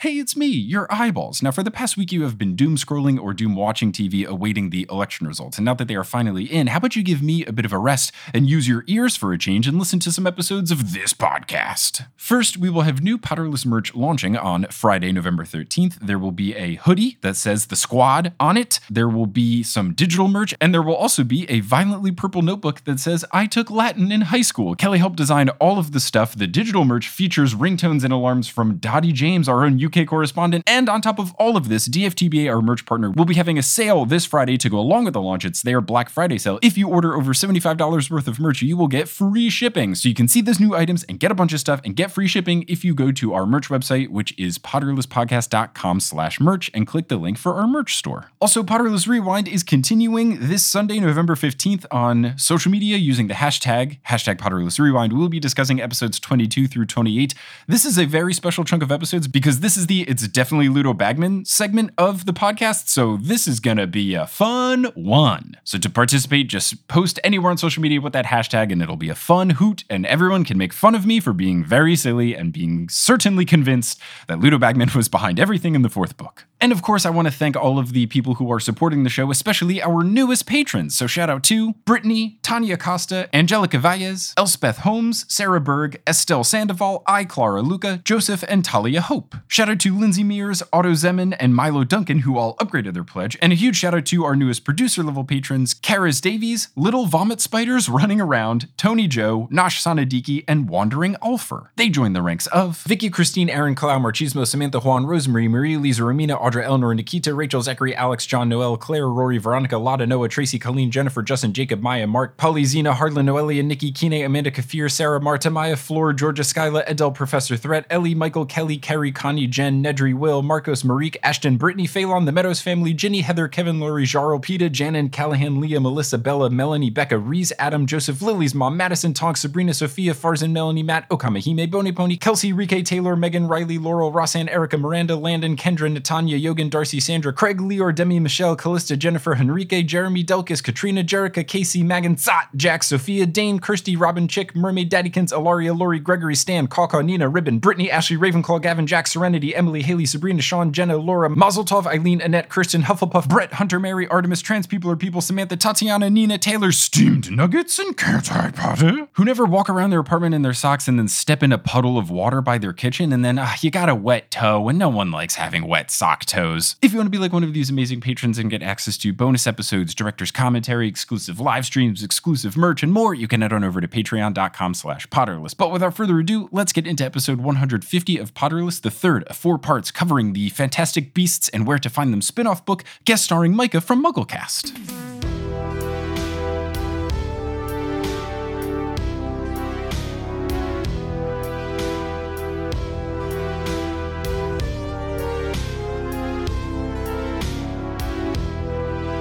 Hey, it's me, your eyeballs. Now, for the past week, you have been doom scrolling or doom watching TV awaiting the election results. And now that they are finally in, how about you give me a bit of a rest and use your ears for a change and listen to some episodes of this podcast? First, we will have new Potterless merch launching on Friday, November 13th. There will be a hoodie that says The Squad on it. There will be some digital merch, and there will also be a violently purple notebook that says I took Latin in high school. Kelly helped design all of the stuff. The digital merch features ringtones and alarms from Dottie James, our own UK correspondent. And on top of all of this, DFTBA, our merch partner, will be having a sale this Friday to go along with the launch. It's their Black Friday sale. If you order over $75 worth of merch, you will get free shipping. So you can see those new items and get a bunch of stuff and get free shipping if you go to our merch website, which is potterlesspodcast.com slash merch and click the link for our merch store. Also, Potterless Rewind is continuing this Sunday, November 15th on social media using the hashtag, hashtag Potterless Rewind. We'll be discussing episodes 22 through 28. This is a very special chunk of episodes because this is the It's Definitely Ludo Bagman segment of the podcast. So this is going to be a fun one. So to participate, just post anywhere on social media with that hashtag and it'll be a fun hoot and everyone can make fun of me for being very silly and being certainly convinced that Ludo Bagman was behind everything in the fourth book. And of course, I want to thank all of the people who are supporting the show, especially our newest patrons. So shout out to Brittany, Tanya Costa, Angelica Valles, Elspeth Holmes, Sarah Berg, Estelle Sandoval, I, Clara Luca, Joseph, and Talia Hope. Shout out to Lindsay Mears, Otto Zeman, and Milo Duncan, who all upgraded their pledge. And a huge shout out to our newest producer level patrons, Karis Davies, Little Vomit Spiders Running Around, Tony Joe, Nosh Sanadiki, and Wandering Ulfer. They join the ranks of Vicky Christine, Aaron Clow, Marchismo, Samantha Juan, Rosemary, Marie, Lisa, Romina, Audra, Eleanor, Nikita, Rachel, Zachary, Alex, John, Noel, Claire, Rory, Veronica, Lotta, Noah, Tracy, Colleen, Jennifer, Justin, Jacob, Maya, Mark, Polly, Zena, Hardlin, Noelia, Nikki, Kine, Amanda, Kafir, Sarah, Marta, Maya, Floor, Georgia, Skyla, Edel, Professor Threat, Ellie, Michael, Kelly, Carrie, Connie, Jen, Nedry, Will, Marcos, Marique, Ashton, Brittany, Phelan, The Meadows Family, Ginny, Heather, Kevin, Lori, Jarl, Peta, Janan, Callahan, Leah, Melissa, Bella, Melanie, Becca, Reese, Adam, Joseph, Lily's mom, Madison, Tonk, Sabrina, Sophia, Farzan, Melanie, Matt, Okamahime, Boney Pony, Kelsey, Rike, Taylor, Megan, Riley, Laurel, Rossan, Erica, Miranda, Landon, Kendra, Natanya, Yogan, Darcy, Sandra, Craig, Leor, Demi, Michelle, Callista, Jennifer, Henrique, Jeremy, Delkis, Katrina, Jerica, Casey, Megan, Zot, Jack, Sophia, Dane, Kirsty, Robin, Chick, Mermaid, Daddykins, Alaria, Lori, Gregory, Stan, Kaka, Nina, Ribbon, Brittany, Ashley, Ravenclaw, Gavin, Jack, Serenity, Emily, Haley, Sabrina, Sean, Jenna, Laura, Mazel Tov, Eileen, Annette, Kirsten, Hufflepuff, Brett, Hunter, Mary, Artemis, Trans People are People, Samantha, Tatiana, Nina, Taylor, Steamed Nuggets, and Can't I Potter, who never walk around their apartment in their socks and then step in a puddle of water by their kitchen and then uh, you got a wet toe and no one likes having wet sock toes. If you want to be like one of these amazing patrons and get access to bonus episodes, director's commentary, exclusive live streams, exclusive merch, and more, you can head on over to patreon.com slash potterless. But without further ado, let's get into episode 150 of Potterless, the third of four parts covering the Fantastic Beasts and Where to Find Them spin-off book, guest starring Micah from Mugglecast.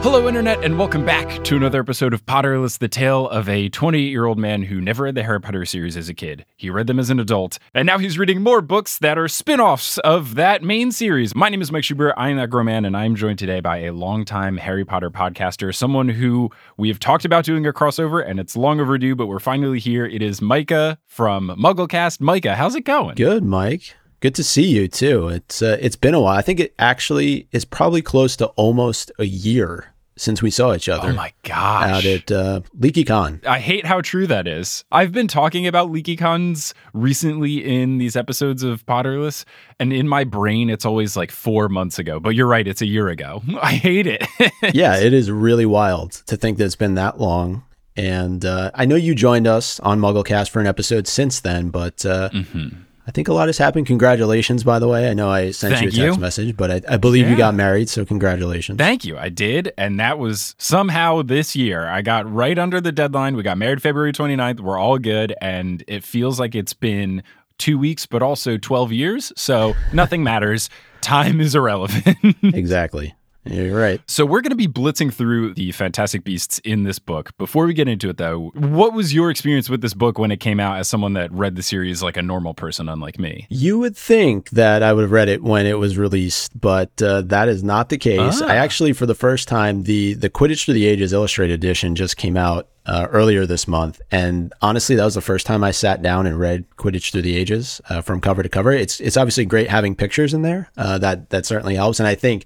Hello, Internet, and welcome back to another episode of Potterless, the tale of a 28 year old man who never read the Harry Potter series as a kid. He read them as an adult, and now he's reading more books that are spin offs of that main series. My name is Mike Schubert. I am that grown man, and I'm joined today by a longtime Harry Potter podcaster, someone who we have talked about doing a crossover, and it's long overdue, but we're finally here. It is Micah from Mugglecast. Micah, how's it going? Good, Mike. Good to see you too. It's uh, it's been a while. I think it actually is probably close to almost a year since we saw each other. Oh my gosh. Out at uh, LeakyCon. I hate how true that is. I've been talking about LeakyCons recently in these episodes of Potterless, and in my brain, it's always like four months ago. But you're right, it's a year ago. I hate it. yeah, it is really wild to think that it's been that long. And uh, I know you joined us on MuggleCast for an episode since then, but uh, mm-hmm. I think a lot has happened. Congratulations, by the way. I know I sent Thank you a text you. message, but I, I believe Yeah. you got married, so congratulations. Thank you. I did. And that was somehow this year. I got right under the deadline. We got married February 29th. We're all good. And it feels like it's been two weeks, but also 12 years. So nothing matters. Time is irrelevant. exactly. You're right. So we're going to be blitzing through the Fantastic Beasts in this book. Before we get into it, though, what was your experience with this book when it came out as someone that read the series like a normal person, unlike me? You would think that I would have read it when it was released, but uh, that is not the case. Ah. I actually, for the first time, the the Quidditch Through the Ages Illustrated Edition just came out uh, earlier this month, and honestly, that was the first time I sat down and read Quidditch Through the Ages uh, from cover to cover. It's it's obviously great having pictures in there. Uh, that that certainly helps, and I think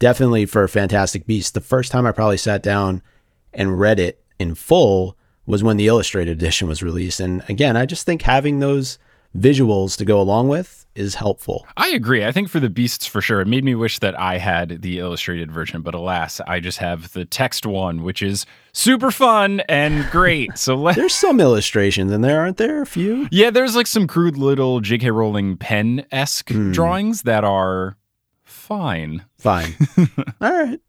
definitely for Fantastic Beasts, the first time I probably sat down and read it in full was when the illustrated edition was released. And again, I just think having those visuals to go along with is helpful. I agree. I think for the beasts for sure, it made me wish that I had the illustrated version, but alas, I just have the text one, which is super fun and great. So let- there's some illustrations in there, aren't there? A few. Yeah, there's like some crude little J.K. Rowling pen esque mm. drawings that are fine. Fine. All right.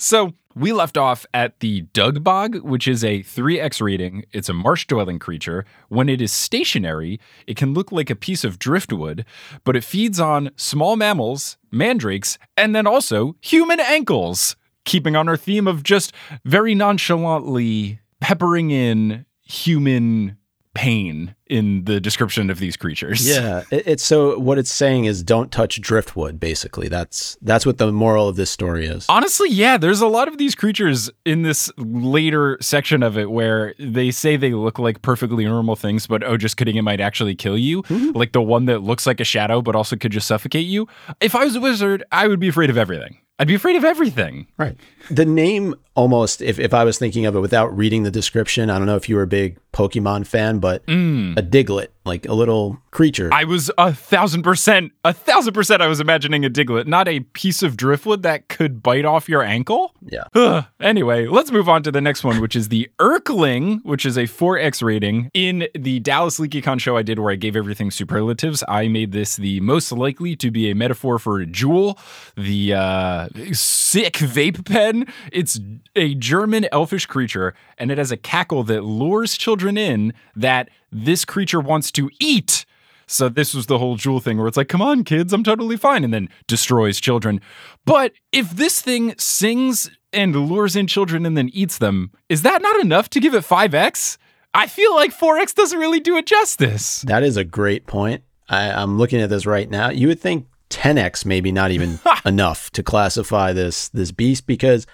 So we left off at the Dugbog, which is a 3x rating. It's a marsh dwelling creature. When it is stationary, it can look like a piece of driftwood, but it feeds on small mammals, mandrakes, and then also human ankles. Keeping on our theme of just very nonchalantly peppering in human pain in the description of these creatures. Yeah, it's so what it's saying is don't touch driftwood basically. That's that's what the moral of this story is. Honestly, yeah, there's a lot of these creatures in this later section of it where they say they look like perfectly normal things but oh just kidding it might actually kill you. Mm-hmm. Like the one that looks like a shadow but also could just suffocate you. If I was a wizard, I would be afraid of everything. I'd be afraid of everything. Right. The name almost, if, if I was thinking of it without reading the description, I don't know if you were a big Pokemon fan, but mm. a Diglett, like a little creature. I was a thousand percent, a thousand percent, I was imagining a Diglett, not a piece of driftwood that could bite off your ankle. Yeah. anyway, let's move on to the next one, which is the Erkling, which is a 4X rating. In the Dallas LeakyCon show I did where I gave everything superlatives, I made this the most likely to be a metaphor for a Juul, the uh, sick vape pen. It's a German elfish creature, and it has a cackle that lures children in that this creature wants to eat. So this was the whole Juul thing where it's like, come on, kids, I'm totally fine, and then destroys children. But if this thing sings and lures in children and then eats them, is that not enough to give it 5x? I feel like 4x doesn't really do it justice. That is a great point. I, I'm looking at this right now. You would think 10x maybe not even enough to classify this this beast because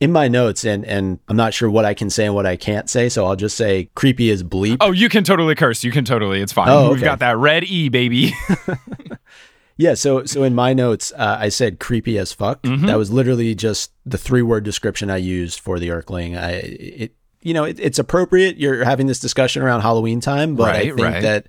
in my notes, and and I'm not sure what I can say and what I can't say, so I'll just say creepy as bleep. Oh, you can totally curse. You can totally. It's fine. Oh, okay. We've got that red E, baby. yeah. So so in my notes, uh, I said creepy as fuck. Mm-hmm. That was literally just the three word description I used for the Erkling. I it you know it, it's appropriate. You're having this discussion around Halloween time, but right, I think right. that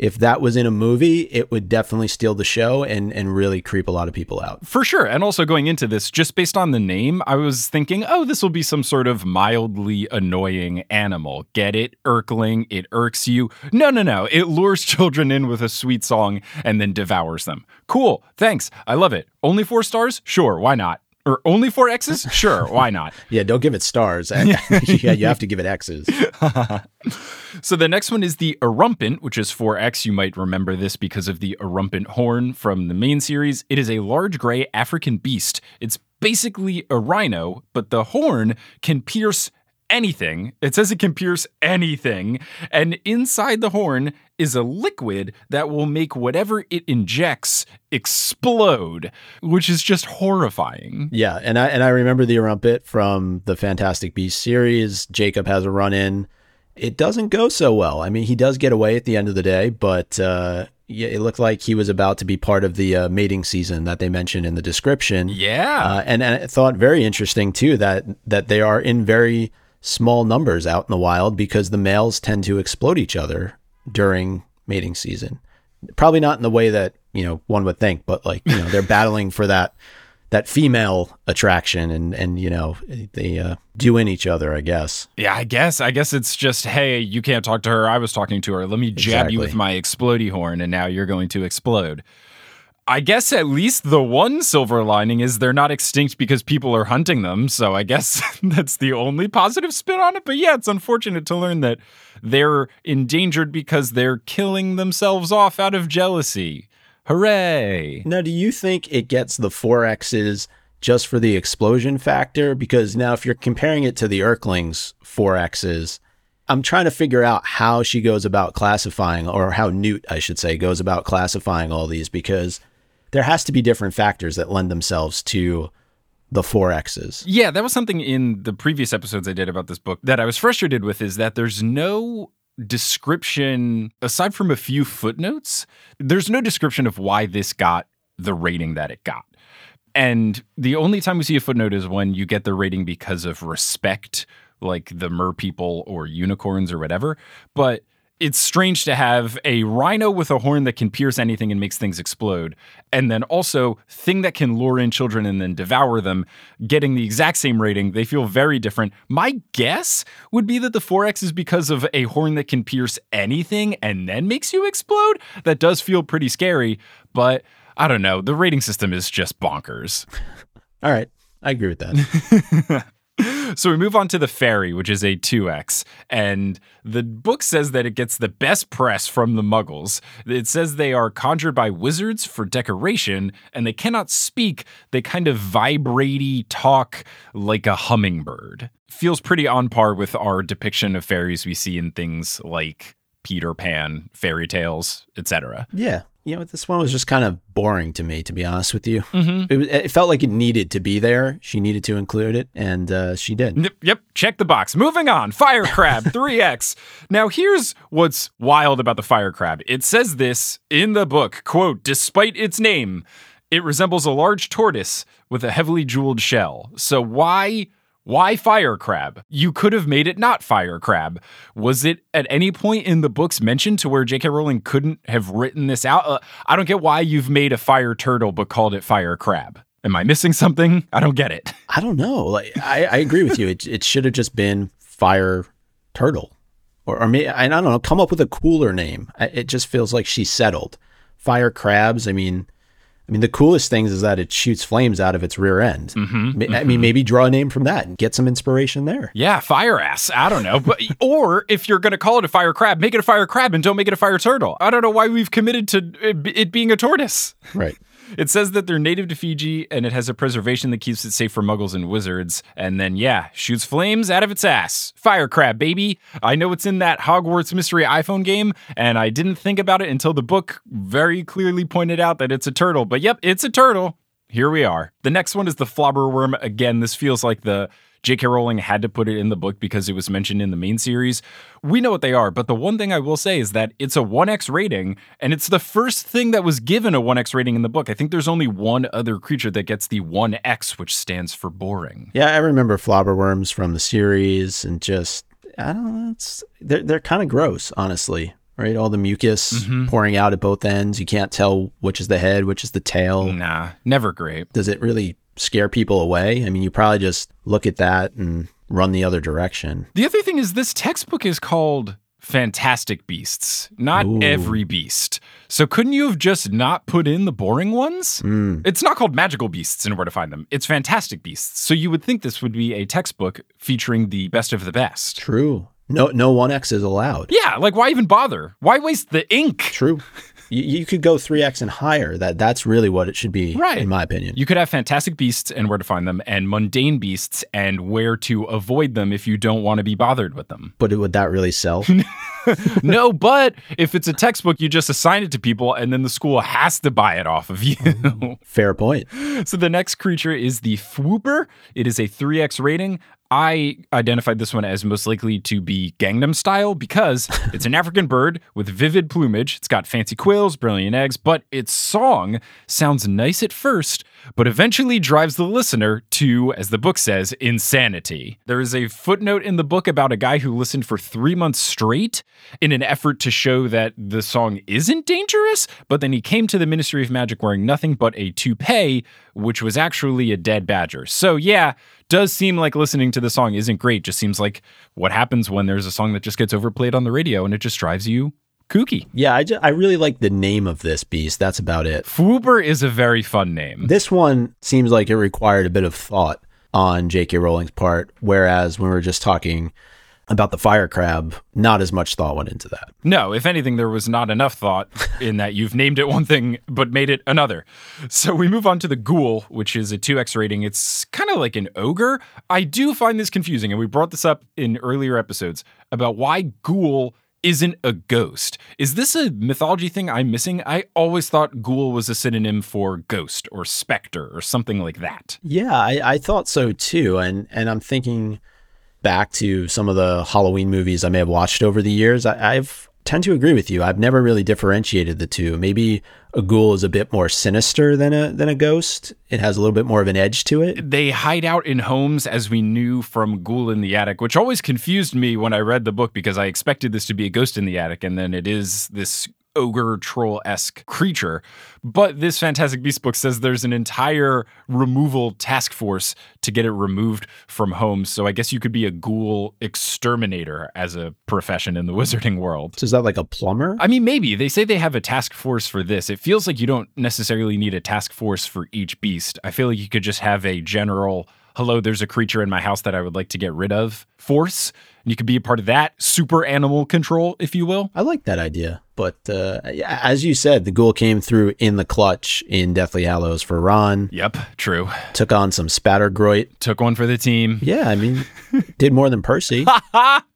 if that was in a movie, it would definitely steal the show and and really creep a lot of people out. For sure. And also going into this, just based on the name, I was thinking, oh, this will be some sort of mildly annoying animal. Get it? Erkling, it irks you. No, no, no. It lures children in with a sweet song and then devours them. Cool. Thanks. I love it. Only four stars? Sure, why not? Or only four X's? Sure, why not? yeah, don't give it stars. yeah, you have to give it X's. So the next one is the Erumpent, which is 4X. You might remember this because of the Erumpent horn from the main series. It is a large gray African beast. It's basically a rhino, but the horn can pierce anything. It says it can pierce anything. And inside the horn is a liquid that will make whatever it injects explode, which is just horrifying. Yeah, and I and I remember the Erumpent from the Fantastic Beasts series. Jacob has a run in it doesn't go so well. I mean, he does get away at the end of the day, but uh, yeah, it looked like he was about to be part of the uh, mating season that they mentioned in the description. Yeah, uh, and, and I thought very interesting too that that they are in very small numbers out in the wild because the males tend to explode each other during mating season. Probably not in the way that you know one would think, but like you know they're battling for that that female attraction and and you know they uh, do in each other i guess yeah i guess i guess it's just hey you can't talk to her i was talking to her let me jab exactly. you with my explody horn and now you're going to explode i guess at least the one silver lining is they're not extinct because people are hunting them so i guess that's the only positive spin on it but yeah it's unfortunate to learn that they're endangered because they're killing themselves off out of jealousy Hooray! Now, do you think it gets the 4Xs just for the explosion factor? Because now, if you're comparing it to the Erkling's 4Xs, I'm trying to figure out how she goes about classifying, or how Newt, I should say, goes about classifying all these because there has to be different factors that lend themselves to the four X's. Yeah, that was something in the previous episodes I did about this book that I was frustrated with is that there's no description aside from a few footnotes. There's no description of why this got the rating that it got. And the only time we see a footnote is when you get the rating because of respect, like the mer people or unicorns or whatever. But it's strange to have a rhino with a horn that can pierce anything and makes things explode, and then also thing that can lure in children and then devour them, getting the exact same rating. They feel very different. My guess would be that the 4X is because of a horn that can pierce anything and then makes you explode. That does feel pretty scary, but I don't know. The rating system is just bonkers. All right. I agree with that. so we move on to the fairy, which is a 2x, and the book says that it gets the best press from the muggles. It says they are conjured by wizards for decoration, and they cannot speak. They kind of vibrate talk like a hummingbird. Feels pretty on par with our depiction of fairies we see in things like Peter Pan, fairy tales, etc. Yeah you know, this one was just kind of boring to me, to be honest with you. Mm-hmm. It, it, felt like it needed to be there. She needed to include it, and uh, she did. Yep, yep, check the box. Moving on. Fire crab 3X. Now, here's what's wild about the fire crab. It says this in the book, quote, despite its name, it resembles a large tortoise with a heavily jeweled shell. So why why fire crab? You could have made it not fire crab. Was it at any point in the books mentioned to where J.K. Rowling couldn't have written this out? Uh, I don't get why you've made a fire turtle but called it fire crab. Am I missing something? I don't get it. I don't know. Like I, I agree with you. It, it should have just been fire turtle, or or maybe I don't know. Come up with a cooler name. It just feels like she settled. Fire crabs. I mean, I mean, the coolest things is that it shoots flames out of its rear end. Mm-hmm, I mm-hmm. mean, maybe draw a name from that and get some inspiration there. Yeah, fire ass. I don't know. But or if you're going to call it a fire crab, make it a fire crab and don't make it a fire turtle. I don't know why we've committed to it being a tortoise. Right. It says that they're native to Fiji and it has a preservation that keeps it safe for muggles and wizards. And then, yeah, shoots flames out of its ass. Fire crab, baby. I know it's in that Hogwarts Mystery iPhone game, and I didn't think about it until the book very clearly pointed out that it's a turtle. But yep, it's a turtle. Here we are. The next one is the flobberworm. Again, this feels like the J.K. Rowling had to put it in the book because it was mentioned in the main series. We know what they are, but the one thing I will say is that it's a 1x rating, and it's the first thing that was given a 1x rating in the book. I think there's only one other creature that gets the 1x, which stands for boring. Yeah, I remember flobberworms from the series, and just, I don't know, it's, they're, they're kind of gross, honestly right? All the mucus mm-hmm. pouring out at both ends. You can't tell which is the head, which is the tail. Nah, never great. Does it really scare people away. I mean, you probably just look at that and run the other direction. The other thing is this textbook is called Fantastic Beasts, not Ooh. every beast. So couldn't you have just not put in the boring ones? Mm. It's not called Magical Beasts and where to find them. It's Fantastic Beasts. So you would think this would be a textbook featuring the best of the best. True. No, no one X is allowed. Yeah, like why even bother? Why waste the ink? True. You, you could go 3x and higher. That that's really what it should be, right. in my opinion. You could have fantastic beasts and where to find them, and mundane beasts and where to avoid them if you don't want to be bothered with them. But would that really sell? no, but if it's a textbook, you just assign it to people, and then the school has to buy it off of you. Fair point. So the next creature is the Fwooper. It is a 3x rating. I identified this one as most likely to be Gangnam style because it's an African bird with vivid plumage. It's got fancy quills, brilliant eggs, but its song sounds nice at first, but eventually drives the listener to, as the book says, insanity. There is a footnote in the book about a guy who listened for three months straight in an effort to show that the song isn't dangerous, but then he came to the Ministry of Magic wearing nothing but a toupee, which was actually a dead badger. So, yeah, does seem like listening to the song isn't great. Just seems like what happens when there's a song that just gets overplayed on the radio and it just drives you kooky. Yeah, I, just, I really like the name of this beast. That's about it. Fwooper is a very fun name. This one seems like it required a bit of thought on J.K. Rowling's part, whereas when we were just talking about the fire crab, not as much thought went into that. No, if anything, there was not enough thought in that you've named it one thing but made it another. So we move on to the ghoul, which is a 2x rating. It's kind of like an ogre. I do find this confusing, and we brought this up in earlier episodes about why ghoul isn't a ghost. Is this a mythology thing I'm missing? I always thought ghoul was a synonym for ghost or specter or something like that. Yeah, I, I thought so too. And and I'm thinking back to some of the Halloween movies I may have watched over the years. I, I've tend to agree with you. I've never really differentiated the two. Maybe a ghoul is a bit more sinister than a than a ghost. It has a little bit more of an edge to it. They hide out in homes as we knew from Ghoul in the Attic, which always confused me when I read the book because I expected this to be a ghost in the attic and then it is this ogre troll esque creature. But this Fantastic Beast book says there's an entire removal task force to get it removed from home. So I guess you could be a ghoul exterminator as a profession in the wizarding world. So is that like a plumber? I mean, maybe. They say they have a task force for this. It feels like you don't necessarily need a task force for each beast. I feel like you could just have a general hello, there's a creature in my house that I would like to get rid of force. And you could be a part of that super animal control, if you will. I like that idea. But uh, as you said, the ghoul came through in the clutch in Deathly Hallows for Ron. Yep, true. Took on some Spattergroit. Took one for the team. Yeah, I mean, did more than Percy.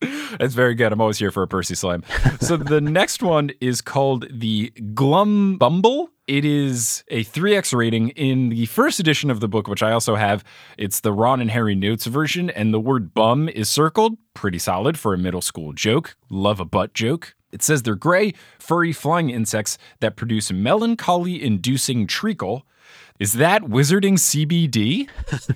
That's very good. I'm always here for a Percy slime. so the next one is called the Glumbumble. It is a 3x rating in the first edition of the book, which I also have. It's the Ron and Harry Notes version, and the word bum is circled. Pretty solid for a middle school joke. Love a butt joke. It says they're gray, furry flying insects that produce melancholy inducing treacle. Is that wizarding CBD?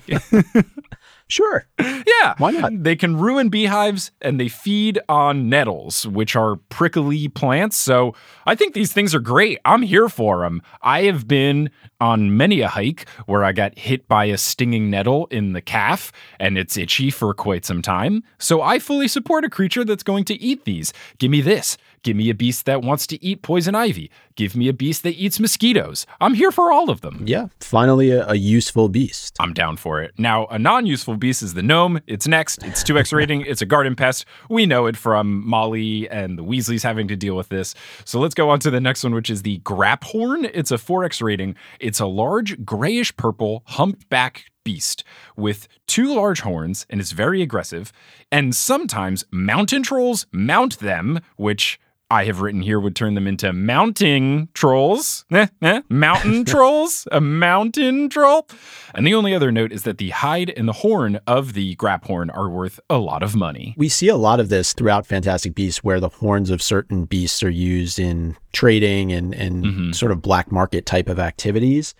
Sure. Yeah. Why not? They can ruin beehives and they feed on nettles, which are prickly plants. So I think these things are great. I'm here for them. I have been on many a hike where I got hit by a stinging nettle in the calf and it's itchy for quite some time. So I fully support a creature that's going to eat these. Give me this. Give me a beast that wants to eat poison ivy. Give me a beast that eats mosquitoes. I'm here for all of them. Yeah, finally a, a useful beast. I'm down for it. Now, a non useful beast is the gnome. It's next. It's 2x rating. It's a garden pest. We know it from Molly and the Weasleys having to deal with this. So let's go on to the next one, which is the Graphorn. It's a 4x rating. It's a large grayish purple humpback beast with two large horns and is very aggressive. And sometimes mountain trolls mount them, which I have written here would turn them into mounting trolls. Eh, eh, mountain trolls? A mountain troll? And the only other note is that the hide and the horn of the Graphorn are worth a lot of money. We see a lot of this throughout Fantastic Beasts where the horns of certain beasts are used in trading and, and mm-hmm. sort of black market type of activities.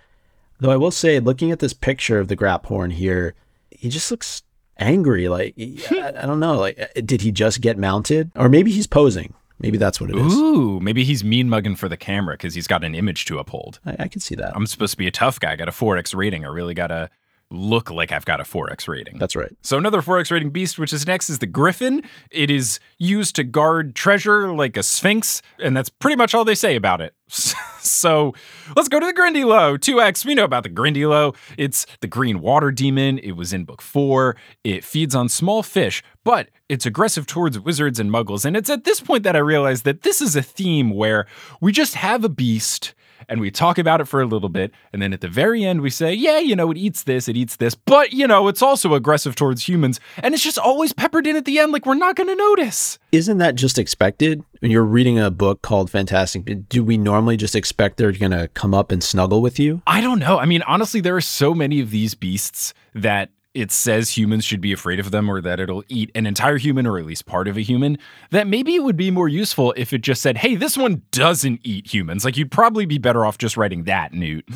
Though I will say, looking at this picture of the Graphorn here, he just looks angry. Like, I, I don't know. Like, did he just get mounted? Or maybe he's posing. Maybe that's what it is. Ooh, maybe he's mean mugging for the camera because he's got an image to uphold. I, I can see that. I'm supposed to be a tough guy. I got a 4X rating. I really got to look like I've got a 4X rating. That's right. So another 4X rating beast, which is next, is the Griffin. It is used to guard treasure like a sphinx, and that's pretty much all they say about it. so let's go to the Grindylow. 2X, we know about the Grindylow. It's the green water demon. It was in book four. It feeds on small fish, but it's aggressive towards wizards and muggles. And it's at this point that I realized that this is a theme where we just have a beast and we talk about it for a little bit. And then at the very end, we say, yeah, you know, it eats this, it eats this, but, you know, it's also aggressive towards humans. And it's just always peppered in at the end like we're not going to notice. Isn't that just expected? When you're reading a book called Fantastic, do we normally just expect they're going to come up and snuggle with you? I don't know. I mean, honestly, there are so many of these beasts that it says humans should be afraid of them or that it'll eat an entire human or at least part of a human, that maybe it would be more useful if it just said, hey, this one doesn't eat humans. Like you'd probably be better off just writing that, Newt.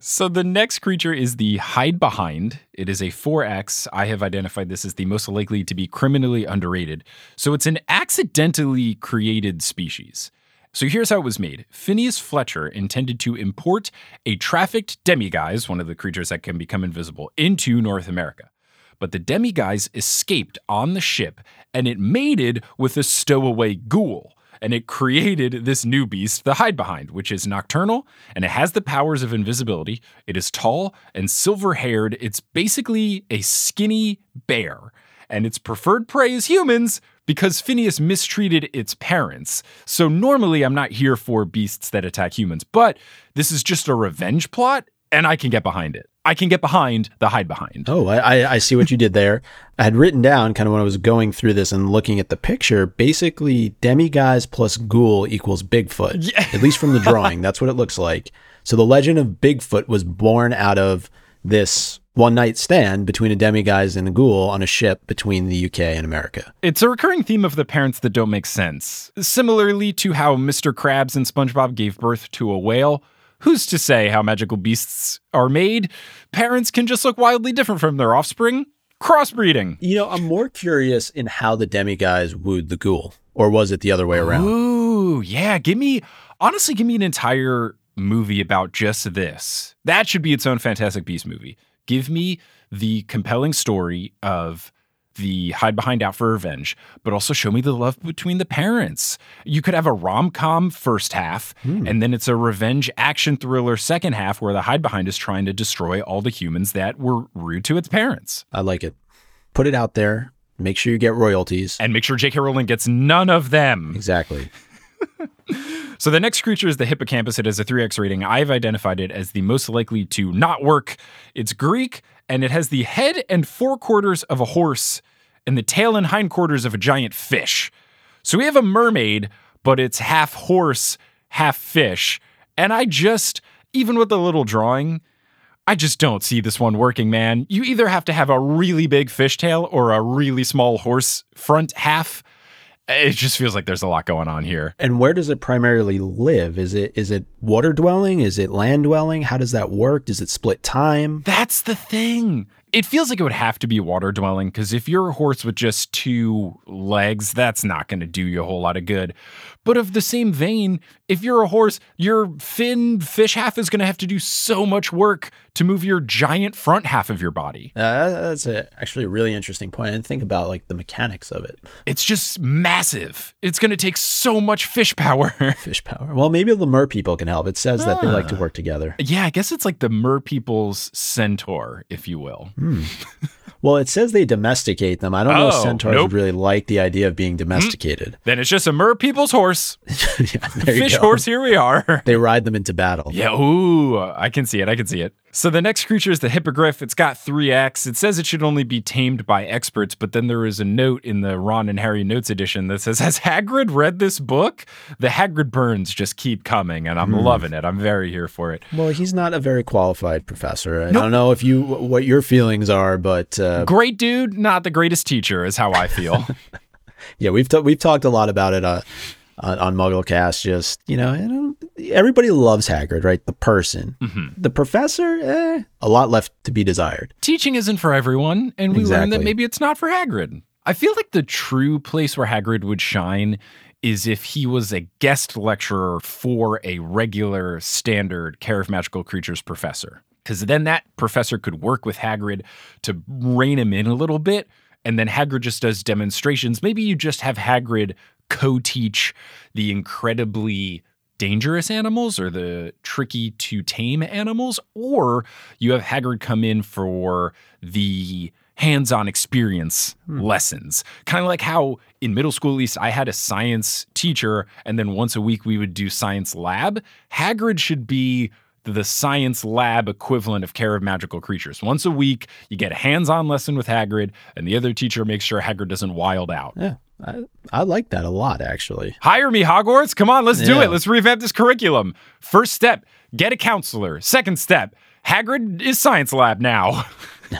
So the next creature is the Hidebehind. It is a 4X. I have identified this as the most likely to be criminally underrated. So it's an accidentally created species. So here's how it was made Phineas Fletcher intended to import a trafficked demiguise, one of the creatures that can become invisible, into North America. But the demiguise escaped on the ship and it mated with a stowaway ghoul. And it created this new beast, the Hidebehind, which is nocturnal and it has the powers of invisibility. It is tall and silver haired. It's basically a skinny bear. And its preferred prey is humans, because Phineas mistreated its parents. So normally I'm not here for beasts that attack humans, but this is just a revenge plot, and I can get behind it. I can get behind the Hidebehind. Oh, I, I, I see what you did there. I had written down kind of when I was going through this and looking at the picture, basically demiguise plus ghoul equals Bigfoot, Yeah. at least from the drawing. That's what it looks like. So the legend of Bigfoot was born out of this one night stand between a demiguise and a ghoul on a ship between the UK and America. It's a recurring theme of the parents that don't make sense. Similarly to how Mr. Krabs and SpongeBob gave birth to a whale. Who's to say how magical beasts are made? Parents can just look wildly different from their offspring. Crossbreeding. You know, I'm more curious in how the demiguise wooed the ghoul, or was it the other way around? Ooh, yeah. Give me, honestly, give me an entire movie about just this. That should be its own Fantastic Beast movie. Give me the compelling story of the Hidebehind out for revenge, but also show me the love between the parents. You could have a rom com first half, hmm. and then it's a revenge action thriller second half where the Hidebehind is trying to destroy all the humans that were rude to its parents. I like it. Put it out there. Make sure you get royalties. And make sure J.K. Rowling gets none of them. Exactly. So the next creature is the hippocampus. It has a 3x rating. I've identified it as the most likely to not work. It's Greek, and it has the head and forequarters of a horse and the tail and hindquarters of a giant fish. So we have a mermaid, but it's half horse, half fish. And I just, even with the little drawing, I just don't see this one working, man. You either have to have a really big fishtail or a really small horse front half. It just feels like there's a lot going on here. And where does it primarily live? Is it is it water dwelling? Is it land dwelling? How does that work? Does it split time? That's the thing. It feels like it would have to be water dwelling because if you're a horse with just two legs, that's not going to do you a whole lot of good. But of the same vein, if you're a horse, your fin fish half is going to have to do so much work to move your giant front half of your body. Uh, that's a, actually a really interesting point. And think about like the mechanics of it. It's just massive. It's going to take so much fish power. Fish power. Well, maybe the mer people can help. It says that they like to work together. yeah, I guess it's like the mer people's centaur, if you will. Well, it says they domesticate them. I don't know if Oh, centaurs nope. would really like the idea of being domesticated. Then it's just a mer people's horse. yeah, Fish go. horse, here we are. They ride them into battle. Yeah, ooh, I can see it. I can see it. So the next creature is the hippogriff. It's got three X. It says it should only be tamed by experts, but then there is a note in the Ron and Harry Notes edition that says, Has Hagrid read this book? The Hagrid burns just keep coming, and I'm loving it. I'm very here for it. Well, he's not a very qualified professor. I don't know if you what your feelings are, but uh, Great dude, not the greatest teacher, is how I feel. yeah, we've ta- we've talked a lot about it uh, on, on MuggleCast. Just you know, you know, everybody loves Hagrid, right? The person, Mm-hmm. the professor, eh, a lot left to be desired. Teaching isn't for everyone, and we learned that maybe it's not for Hagrid. I feel like the true place where Hagrid would shine is if he was a guest lecturer for a regular standard care of magical creatures professor. Because then that professor could work with Hagrid to rein him in a little bit. And then Hagrid just does demonstrations. Maybe you just have Hagrid co teach the incredibly dangerous animals or the tricky to tame animals, or you have Hagrid come in for the hands on experience hmm. lessons. Kind of like how in middle school, at least, I had a science teacher, and then once a week we would do science lab. Hagrid should be the science lab equivalent of care of magical creatures. Once a week, you get a hands on lesson with Hagrid, and the other teacher makes sure Hagrid doesn't wild out. Yeah, I, I like that a lot, actually. Hire me, Hogwarts. Come on, let's do Yeah. it. Let's revamp this curriculum. First step, get a counselor. Second step, Hagrid is science lab now.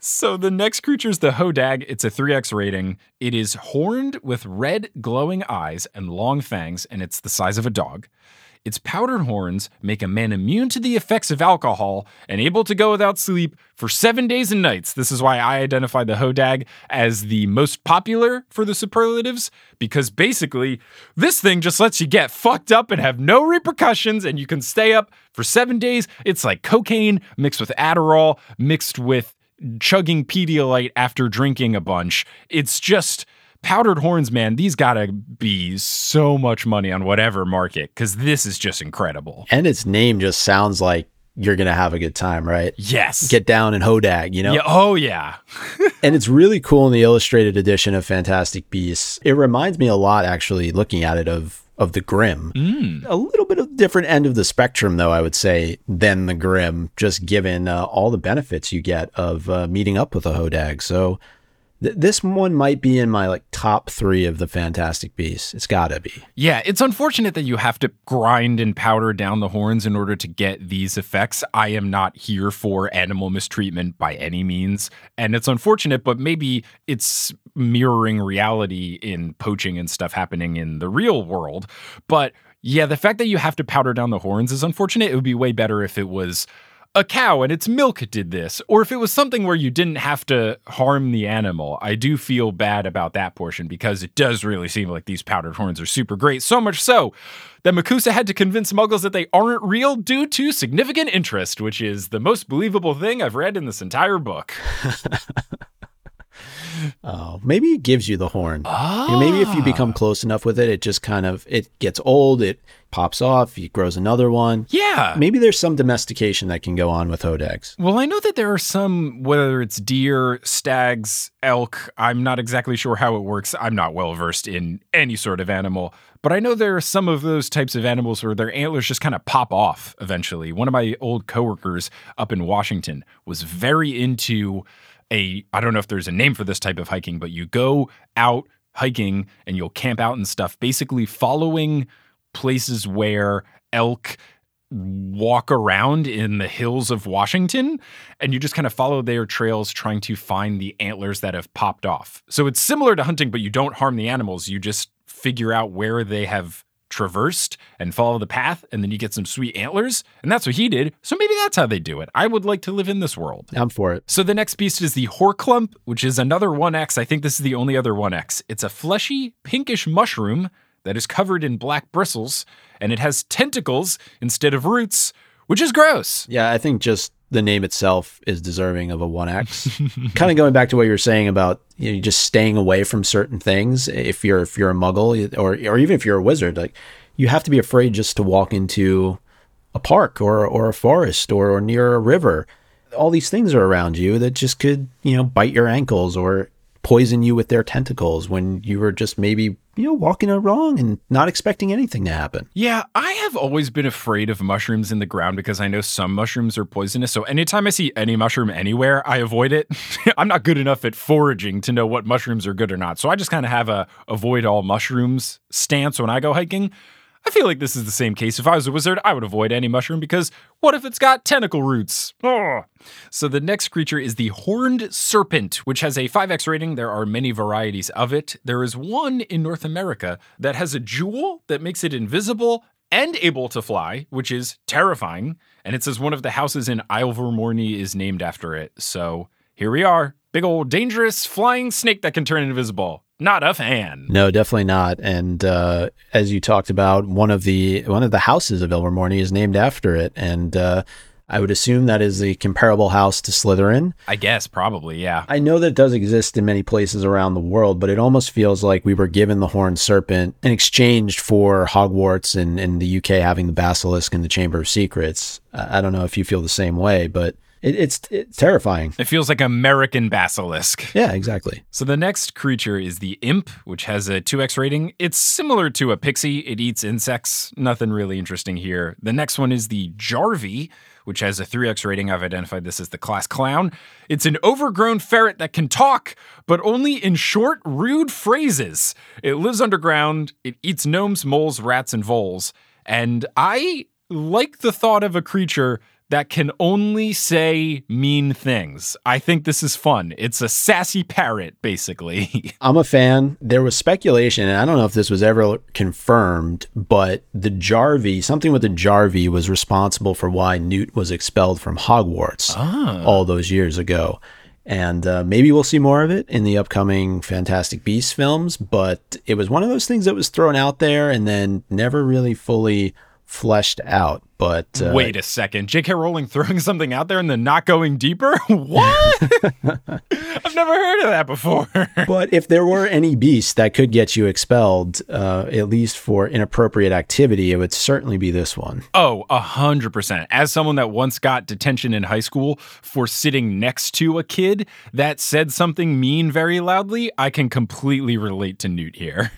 so the next creature is the Hodag. It's a 3x rating. It is horned with red glowing eyes and long fangs, and it's the size of a dog. Its powdered horns make a man immune to the effects of alcohol and able to go without sleep for seven days and nights. This is why I identify the Hodag as the most popular for the superlatives, because basically, this thing just lets you get fucked up and have no repercussions, and you can stay up for seven days. It's like cocaine mixed with Adderall, mixed with chugging Pedialyte after drinking a bunch. It's just powdered horns, man. These gotta be so much money on whatever market because this is just incredible. And its name just sounds like you're gonna have a good time, right? Yes. Get down and hodag, you know. yeah. Oh yeah. And it's really cool in the illustrated edition of Fantastic Beasts. It reminds me a lot, actually, looking at it of of the Grim. Mm. A little bit of different end of the spectrum, though, I would say, than the Grim, just given uh, all the benefits you get of uh, meeting up with a Hodag. So th- this one might be in my like top three of the Fantastic Beasts. It's gotta be. Yeah, it's unfortunate that you have to grind and powder down the horns in order to get these effects. I am not here for animal mistreatment by any means. And it's unfortunate, but maybe it's mirroring reality in poaching and stuff happening in the real world. But yeah, the fact that you have to powder down the horns is unfortunate. It would be way better if it was a cow and its milk did this, or if it was something where you didn't have to harm the animal. I do feel bad about that portion because it does really seem like these powdered horns are super great. So much so that MACUSA had to convince muggles that they aren't real due to significant interest, which is the most believable thing I've read in this entire book. Oh, maybe it gives you the horn. Ah. You know, maybe if you become close enough with it, it just kind of it gets old, it pops off, it grows another one. Yeah. Maybe there's some domestication that can go on with hodags. Well, I know that there are some, whether it's deer, stags, elk, I'm not exactly sure how it works. I'm not well versed in any sort of animal, but I know there are some of those types of animals where their antlers just kind of pop off eventually. One of my old coworkers up in Washington was very into a, I don't know if there's a name for this type of hiking, but you go out hiking and you'll camp out and stuff, basically following places where elk walk around in the hills of Washington and you just kind of follow their trails trying to find the antlers that have popped off. So it's similar to hunting, but you don't harm the animals. You just figure out where they have traversed and follow the path, and then you get some sweet antlers. And that's what he did. So maybe that's how they do it. I would like to live in this world. I'm for it. So the next beast is the Horklump, which is another 1X. I think this is the only other 1X. It's a fleshy, pinkish mushroom that is covered in black bristles, and it has tentacles instead of roots, which is gross. Yeah, I think just the name itself is deserving of a 1x. kind of going back to what you were saying about you know, just staying away from certain things if you're if you're a muggle or or even if you're a wizard like you have to be afraid just to walk into a park or or a forest or, or near a river. All these things are around you that just could, you know, bite your ankles or poison you with their tentacles when you were just maybe you know walking along and not expecting anything to happen. Yeah, I have always been afraid of mushrooms in the ground because I know some mushrooms are poisonous. So anytime I see any mushroom anywhere, I avoid it. I'm not good enough at foraging to know what mushrooms are good or not. So I just kind of have a avoid all mushrooms stance when I go hiking. I feel like this is the same case. If I was a wizard, I would avoid any mushroom because what if it's got tentacle roots? Oh. So the next creature is the horned serpent, which has a 5x rating. There are many varieties of it. There is one in North America that has a jewel that makes it invisible and able to fly, which is terrifying. And it says one of the houses in Ilvermorny is named after it. So here we are. Big old dangerous flying snake that can turn invisible. Not a fan. No, definitely not. And uh, as you talked about, one of the one of the houses of Ilvermorny is named after it, and uh, I would assume that is a comparable house to Slytherin. I guess probably, yeah. I know that it does exist in many places around the world, but it almost feels like we were given the horned serpent in exchange for Hogwarts and, and the UK having the basilisk and the Chamber of Secrets. I don't know if you feel the same way, but it, it's it's terrifying. It feels like American basilisk. Yeah, exactly. So the next creature is the imp, which has a 2x rating. It's similar to a pixie. It eats insects. Nothing really interesting here. The next one is the Jarvey, which has a 3x rating. I've identified this as the class clown. It's an overgrown ferret that can talk, but only in short, rude phrases. It lives underground. It eats gnomes, moles, rats, and voles. And I like the thought of a creature that can only say mean things. I think this is fun. It's a sassy parrot, basically. I'm a fan. There was speculation, and I don't know if this was ever confirmed, but the Jarvey, something with the Jarvey, was responsible for why Newt was expelled from Hogwarts all those years ago. And uh, maybe we'll see more of it in the upcoming Fantastic Beasts films, but it was one of those things that was thrown out there and then never really fully fleshed out. But uh, Wait a second. J.K. Rowling throwing something out there and then not going deeper? what? I've never heard of that before. but if there were any beast that could get you expelled, uh, at least for inappropriate activity, it would certainly be this one. Oh, a hundred percent. As someone that once got detention in high school for sitting next to a kid that said something mean very loudly, I can completely relate to Newt here.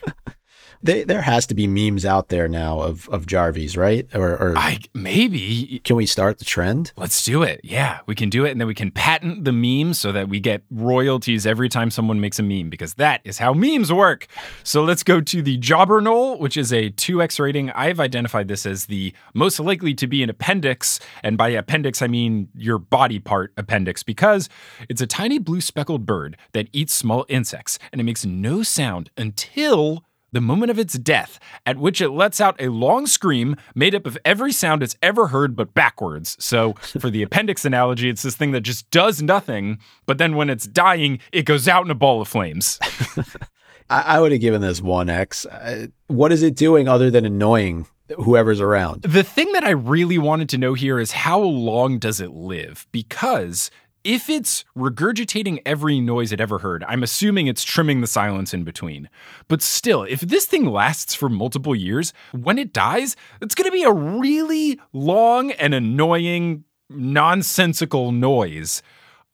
They, there has to be memes out there now of of Jarveys, right? Or, or I maybe can we start the trend? Let's do it. Yeah, we can do it, and then we can patent the meme so that we get royalties every time someone makes a meme because that is how memes work. So let's go to the Jobberknoll, which is a 2x rating. I've identified this as the most likely to be an appendix, and by appendix I mean your body part appendix because it's a tiny blue speckled bird that eats small insects, and it makes no sound until the moment of its death, at which it lets out a long scream made up of every sound it's ever heard but backwards. So, for the appendix analogy, it's this thing that just does nothing, but then when it's dying, it goes out in a ball of flames. I, I would have given this 1x. Uh, what is it doing other than annoying whoever's around? The thing that I really wanted to know here is how long does it live? Because if it's regurgitating every noise it ever heard, I'm assuming it's trimming the silence in between. But still, if this thing lasts for multiple years, when it dies, it's going to be a really long and annoying, nonsensical noise.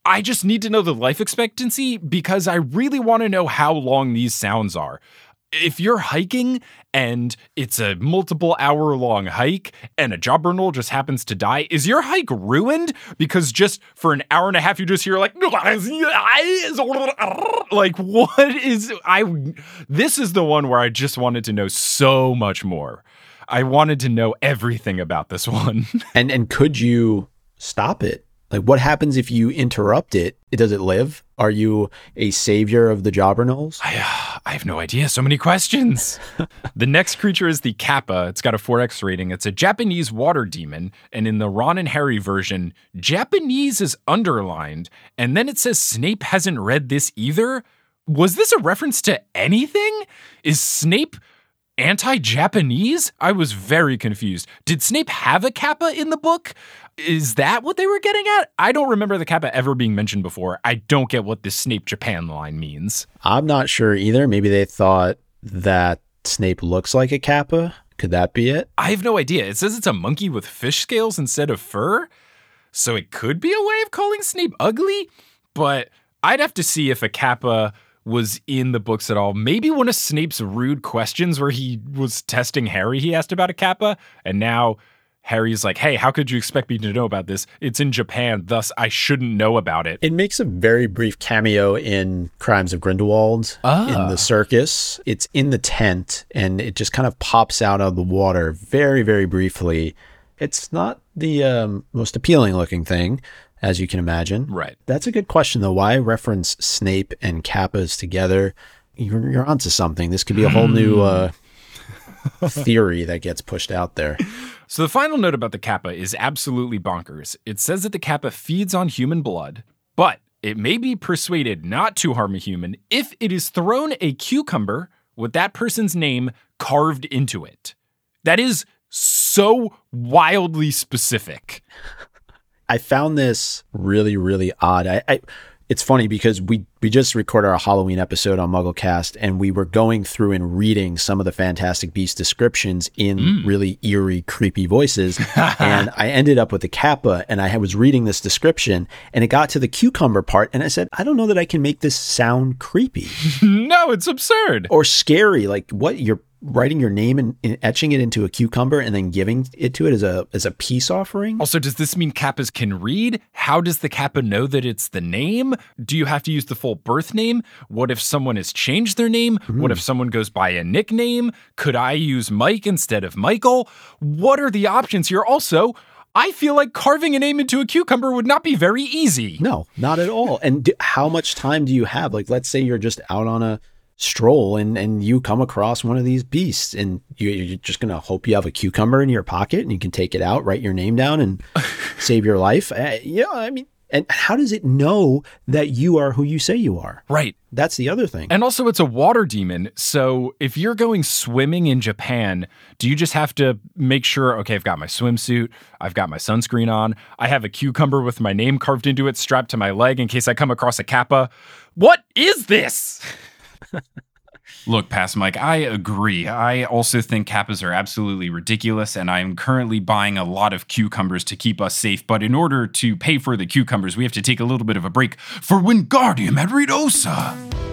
I just need to know the life expectancy because I really want to know how long these sounds are if you're hiking and it's a multiple hour long hike and a jobberknoll just happens to die, is your hike ruined because just for an hour and a half you just hear like like what is I this is the one where I just wanted to know so much more. I wanted to know everything about this one. and and could you stop it? Like, what happens if you interrupt it? Does it live? Are you a savior of the Jobberknolls? I, uh, I have no idea. So many questions. the next creature is the Kappa. It's got a 4X rating. It's a Japanese water demon. And in the Ron and Harry version, Japanese is underlined. And then it says Snape hasn't read this either. Was this a reference to anything? Is Snape anti Japanese? I was very confused. Did Snape have a Kappa in the book? Is that what they were getting at? I don't remember the Kappa ever being mentioned before. I don't get what this Snape Japan line means. I'm not sure either. Maybe they thought that Snape looks like a Kappa. Could that be it? I have no idea. It says it's a monkey with fish scales instead of fur. So it could be a way of calling Snape ugly, but I'd have to see if a Kappa was in the books at all. Maybe one of Snape's rude questions where he was testing Harry, he asked about a Kappa, and now Harry's like, hey, how could you expect me to know about this? It's in Japan, thus I shouldn't know about it. It makes a very brief cameo in Crimes of Grindelwald ah. in the circus. It's in the tent and it just kind of pops out of the water very, very briefly. It's not the um, most appealing looking thing, as you can imagine. Right. That's a good question, though. Why reference Snape and Kappas together? You're, you're onto something. This could be a whole new hmm. uh, theory that gets pushed out there. So, the final note about the Kappa is absolutely bonkers. It says that the Kappa feeds on human blood, but it may be persuaded not to harm a human if it is thrown a cucumber with that person's name carved into it. That is so wildly specific. I found this really, really odd. I, I it's funny because we we just recorded our Halloween episode on MuggleCast, and we were going through and reading some of the Fantastic Beast descriptions in mm. really eerie, creepy voices. and I ended up with the Kappa, and I was reading this description, and it got to the cucumber part, and I said, I don't know that I can make this sound creepy. no, it's absurd or scary. Like what you're writing your name and, and, etching it into a cucumber and then giving it to it as a as a peace offering. Also, does this mean kappas can read? How does the kappa know that it's the name? Do you have to use the full birth name? What if someone has changed their name? What if someone goes by a nickname? Could I use Mike instead of Michael? What are the options here? Also, I feel like carving a name into a cucumber would not be very easy. No, not at all. And do, how much time do you have? Like, let's say you're just out on a stroll and, and you come across one of these beasts and you, are just going to hope you have a cucumber in your pocket and you can take it out, write your name down and save your life. Uh, yeah, I mean, and how does it know that you are who you say you are? Right. That's the other thing. And also, it's a water demon. So if you're going swimming in Japan, do you just have to make sure, okay, I've got my swimsuit, I've got my sunscreen on, I have a cucumber with my name carved into it strapped to my leg in case I come across a kappa? What is this? Look, Pass Mike, I agree. I also think kappas are absolutely ridiculous, and I'm currently buying a lot of cucumbers to keep us safe. But in order to pay for the cucumbers, we have to take a little bit of a break for Wingardium Adviosa.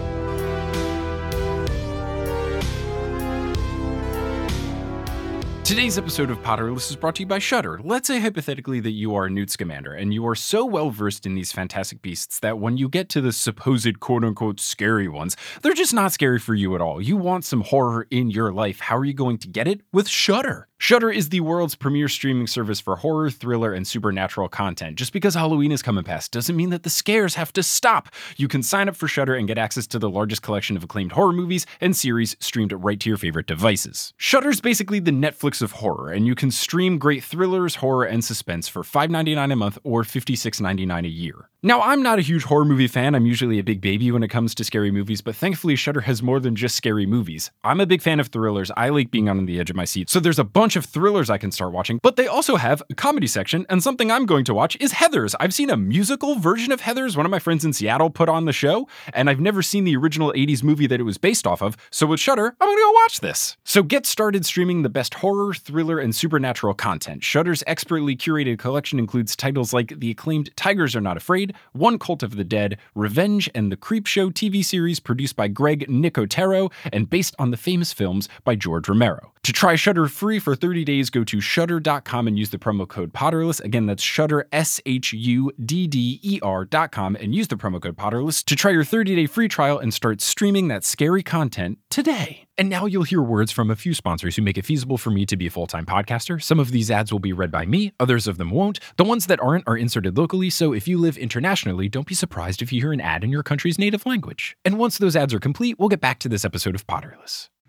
Today's episode of Potterless is brought to you by Shudder. Let's say hypothetically that you are a Newt Scamander and you are so well versed in these fantastic beasts that when you get to the supposed quote unquote scary ones, they're just not scary for you at all. You want some horror in your life. How are you going to get it? With Shudder. Shudder is the world's premier streaming service for horror, thriller, and supernatural content. Just because Halloween is coming past doesn't mean that the scares have to stop. You can sign up for Shudder and get access to the largest collection of acclaimed horror movies and series streamed right to your favorite devices. Shudder's basically the Netflix of horror, and you can stream great thrillers, horror, and suspense for $5.99 a month or $56.99 a year. Now, I'm not a huge horror movie fan. I'm usually a big baby when it comes to scary movies, but thankfully, Shudder has more than just scary movies. I'm a big fan of thrillers. I like being on the edge of my seat. So there's a bunch of thrillers I can start watching, but they also have a comedy section, and something I'm going to watch is Heathers. I've seen a musical version of Heathers. One of my friends in Seattle put on the show, and I've never seen the original 80s movie that it was based off of. So with Shudder, I'm gonna go watch this. So get started streaming the best horror, thriller, and supernatural content. Shudder's expertly curated collection includes titles like the acclaimed Tigers Are Not Afraid, one Cut of the Dead, Revenge, and the Creepshow TV series produced by Greg Nicotero and based on the famous films by George Romero. To try Shudder free for 30 days, go to shudder.com and use the promo code Potterless. Again, that's Shudder, S H U D D E R.com, and use the promo code Potterless to try your 30 day free trial and start streaming that scary content today. And now you'll hear words from a few sponsors who make it feasible for me to be a full time podcaster. Some of these ads will be read by me, others of them won't. The ones that aren't are inserted locally, so if you live internationally, don't be surprised if you hear an ad in your country's native language. And once those ads are complete, we'll get back to this episode of Potterless.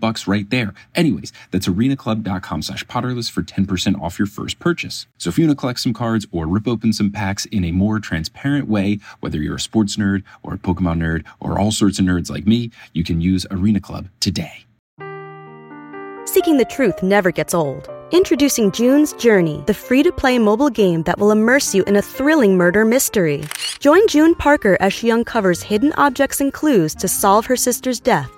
bucks right there. Anyways, that's arenaclub.com slash potterless for 10% off your first purchase. So if you want to collect some cards or rip open some packs in a more transparent way, whether you're a sports nerd or a Pokemon nerd or all sorts of nerds like me, you can use Arena Club today. Seeking the truth never gets old. Introducing June's Journey, the free to play mobile game that will immerse you in a thrilling murder mystery. Join June Parker as she uncovers hidden objects and clues to solve her sister's death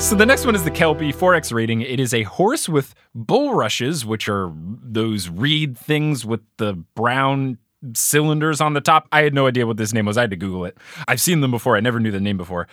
So the next one is the Kelpie 4X rating. It is a horse with bulrushes, which are those reed things with the brown cylinders on the top. I had no idea what this name was. I had to Google it. I've seen them before. I never knew the name before.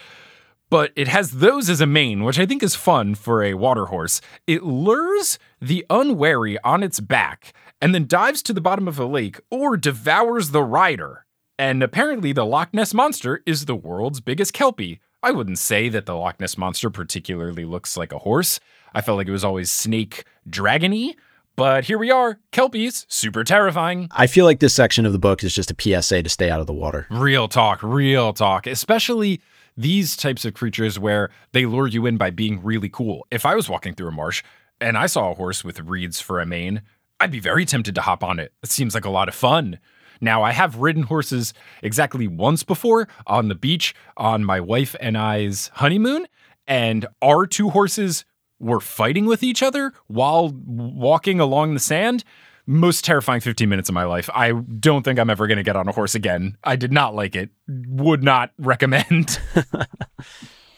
But it has those as a mane, which I think is fun for a water horse. It lures the unwary on its back and then dives to the bottom of a lake or devours the rider. And apparently, the Loch Ness Monster is the world's biggest Kelpie. I wouldn't say that the Loch Ness Monster particularly looks like a horse. I felt like it was always snake dragony. But here we are, Kelpies, super terrifying. I feel like this section of the book is just a PSA to stay out of the water. Real talk, real talk. Especially these types of creatures where they lure you in by being really cool. If I was walking through a marsh and I saw a horse with reeds for a mane, I'd be very tempted to hop on it. It seems like a lot of fun. Now, I have ridden horses exactly once before on the beach on my wife and I's honeymoon, and our two horses were fighting with each other while walking along the sand. Most terrifying 15 minutes of my life. I don't think I'm ever going to get on a horse again. I did not like it. Would not recommend.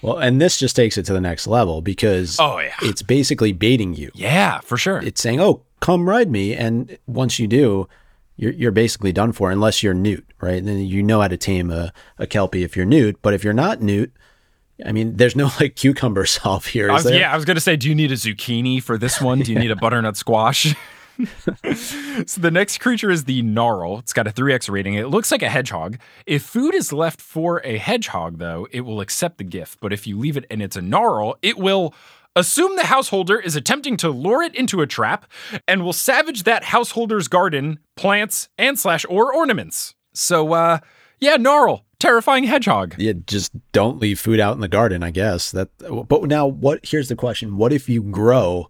Well, and this just takes it to the next level because Oh, yeah. it's basically baiting you. yeah, for sure. It's saying, "Oh, come ride me," and once you do, you're you're basically done for unless you're newt, right? Then you know how to tame a, a kelpie if you're newt. But if you're not newt, I mean, there's no like cucumber solve here, I was, yeah, I was going to say, do you need a zucchini for this one? Do you need a butternut squash? so the next creature is the Knarl. It's got a 3x rating. It looks like a hedgehog. If food is left for a hedgehog, though, it will accept the gift. But if you leave it and it's a Knarl, it will assume the householder is attempting to lure it into a trap and will savage that householder's garden, plants, and slash or ornaments. So uh yeah, Knarl, terrifying hedgehog. Yeah, just don't leave food out in the garden, I guess. That but now what here's the question. What if you grow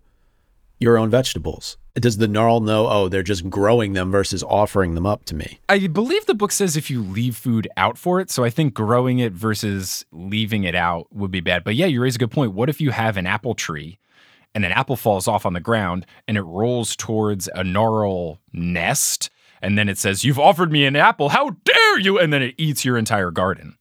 your own vegetables? Does the Knarl know, oh, they're just growing them versus offering them up to me? I believe the book says if you leave food out for it. So I think growing it versus leaving it out would be bad. But yeah, you raise a good point. What if you have an apple tree and an apple falls off on the ground and it rolls towards a Knarl nest? And then it says, You've offered me an apple. How dare you? And then it eats your entire garden.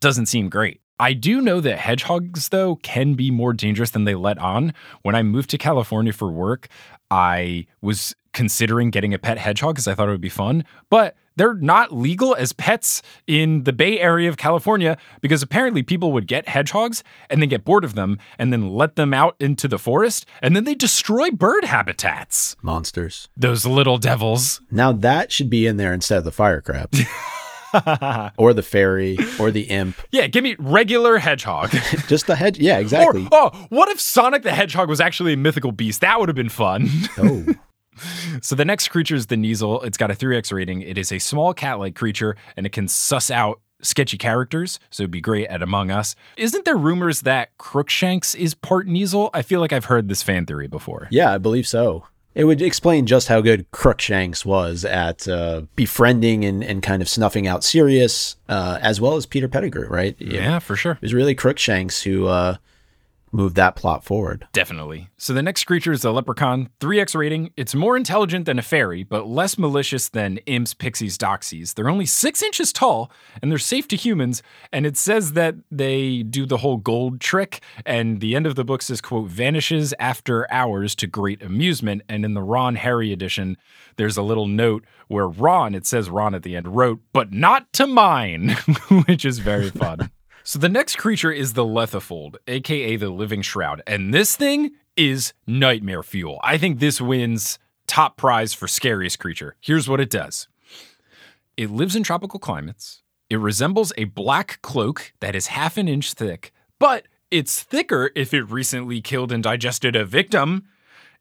Doesn't seem great. I do know that hedgehogs, though, can be more dangerous than they let on. When I moved to California for work, I was considering getting a pet hedgehog because I thought it would be fun, but they're not legal as pets in the Bay Area of California because apparently people would get hedgehogs and then get bored of them and then let them out into the forest and then they destroy bird habitats. Monsters. Those little devils. Now that should be in there instead of the fire crab. or the fairy or the imp. Yeah, give me regular hedgehog. Just the hedge. Yeah, or, exactly. oh, what if Sonic the Hedgehog was actually a mythical beast? That would have been fun. oh. So the next creature is the Kneazle. It's got a 3x rating. It is a small cat-like creature and it can suss out sketchy characters, so it'd be great at Among Us. Isn't there rumors that Crookshanks is part Kneazle? I feel like I've heard this fan theory before. Yeah, I believe so. It would explain just how good Crookshanks was at uh, befriending and, and kind of snuffing out Sirius, uh, as well as Peter Pettigrew, right? Yeah, for sure. It was really Crookshanks who uh, moved that plot forward. Definitely. So the next creature is a leprechaun, 3x rating. It's more intelligent than a fairy, but less malicious than imps, pixies, doxies. They're only six inches tall and they're safe to humans. And it says that they do the whole gold trick. And the end of the book says, quote, vanishes after hours to great amusement. And in the Ron Harry edition, there's a little note where Ron, it says Ron at the end, wrote, but not to mine, which is very fun. So the next creature is the Lethifold, aka the Living Shroud, and this thing is nightmare fuel. I think this wins top prize for scariest creature. Here's what it does. It lives in tropical climates. It resembles a black cloak that is half an inch thick, but it's thicker if it recently killed and digested a victim.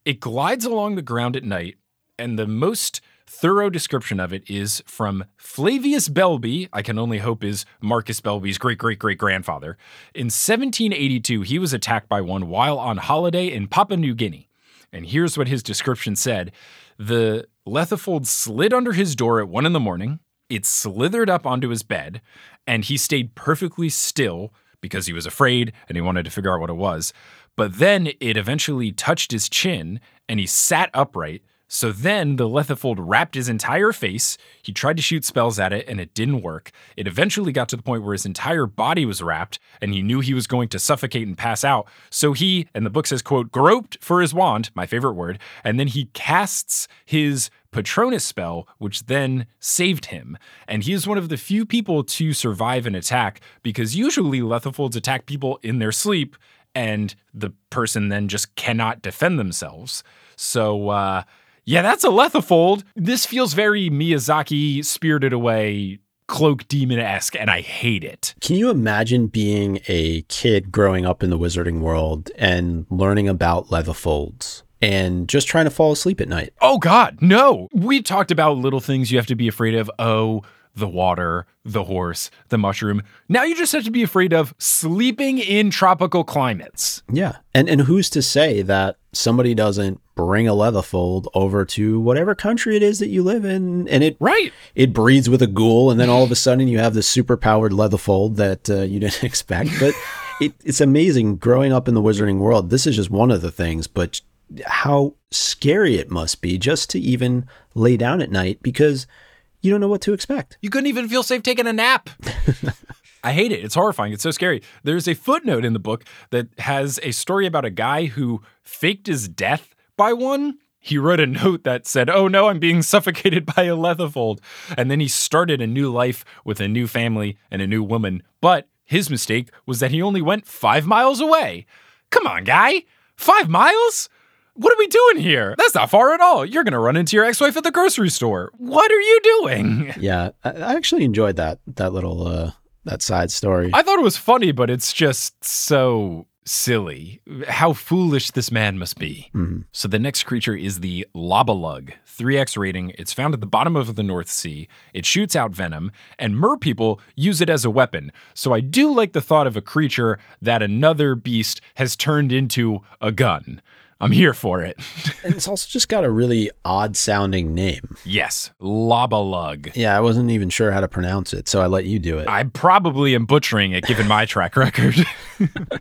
It glides along the ground at night, and the most thorough description of it is from Flavius Belby, I can only hope is Marcus Belby's great great great grandfather. In 1782, he was attacked by one while on holiday in Papua New Guinea. And here's what his description said The Lethifold slid under his door at one in the morning, it slithered up onto his bed, and he stayed perfectly still because he was afraid and he wanted to figure out what it was. But then it eventually touched his chin and he sat upright. So then the Lethifold wrapped his entire face. He tried to shoot spells at it and it didn't work. It eventually got to the point where his entire body was wrapped and he knew he was going to suffocate and pass out. So he, and the book says, quote, groped for his wand, my favorite word, and then he casts his Patronus spell, which then saved him. And he is one of the few people to survive an attack because usually Lethifolds attack people in their sleep and the person then just cannot defend themselves. So, uh, yeah, that's a Lethifold. This feels very Miyazaki spirited away, cloak demon esque, and I hate it. Can you imagine being a kid growing up in the wizarding world and learning about Lethifolds and just trying to fall asleep at night? Oh, God, no. We talked about little things you have to be afraid of. Oh, the water, the horse, the mushroom. Now you just have to be afraid of sleeping in tropical climates. Yeah. And and who's to say that somebody doesn't bring a Lethifold over to whatever country it is that you live in, and it Right. it breeds with a ghoul, and then all of a sudden you have this super powered Lethifold that uh, you didn't expect. But it, it's amazing growing up in the wizarding world. This is just one of the things, but how scary it must be just to even lay down at night because you don't know what to expect. You couldn't even feel safe taking a nap. I hate it. It's horrifying. It's so scary. There's a footnote in the book that has a story about a guy who faked his death by one. He wrote a note that said, Oh no, I'm being suffocated by a Lethifold. And then he started a new life with a new family and a new woman. But his mistake was that he only went five miles away. Come on, guy. Five miles? What are we doing here? That's not far at all. You're going to run into your ex wife at the grocery store. What are you doing? Yeah, I, I actually enjoyed that that little uh, that side story. I thought it was funny, but it's just so silly. How foolish this man must be. Mm-hmm. So the next creature is the Lobalug, 3x rating. It's found at the bottom of the North Sea. It shoots out venom, and mer people use it as a weapon. So I do like the thought of a creature that another beast has turned into a gun. I'm here for it. and it's also just got a really odd sounding name. yes, Lobalug. Yeah, I wasn't even sure how to pronounce it, so I let you do it. I probably am butchering it given my track record.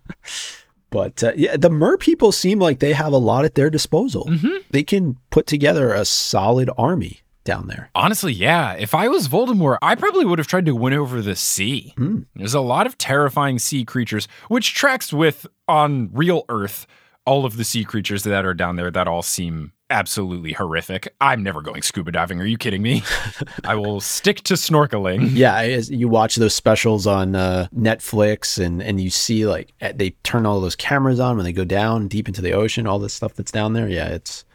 But uh, yeah, the Mer people seem like they have a lot at their disposal. They can put together a solid army down there. Honestly, yeah. If I was Voldemort, I probably would have tried to win over the sea. There's a lot of terrifying sea creatures, which tracks with on real Earth all of the sea creatures that are down there that all seem absolutely horrific. I'm never going scuba diving. Are you kidding me? I will stick to snorkeling. Yeah, you watch those specials on uh, Netflix, and and you see like eh, they turn all those cameras on when they go down deep into the ocean, all this stuff that's down there. Yeah, it's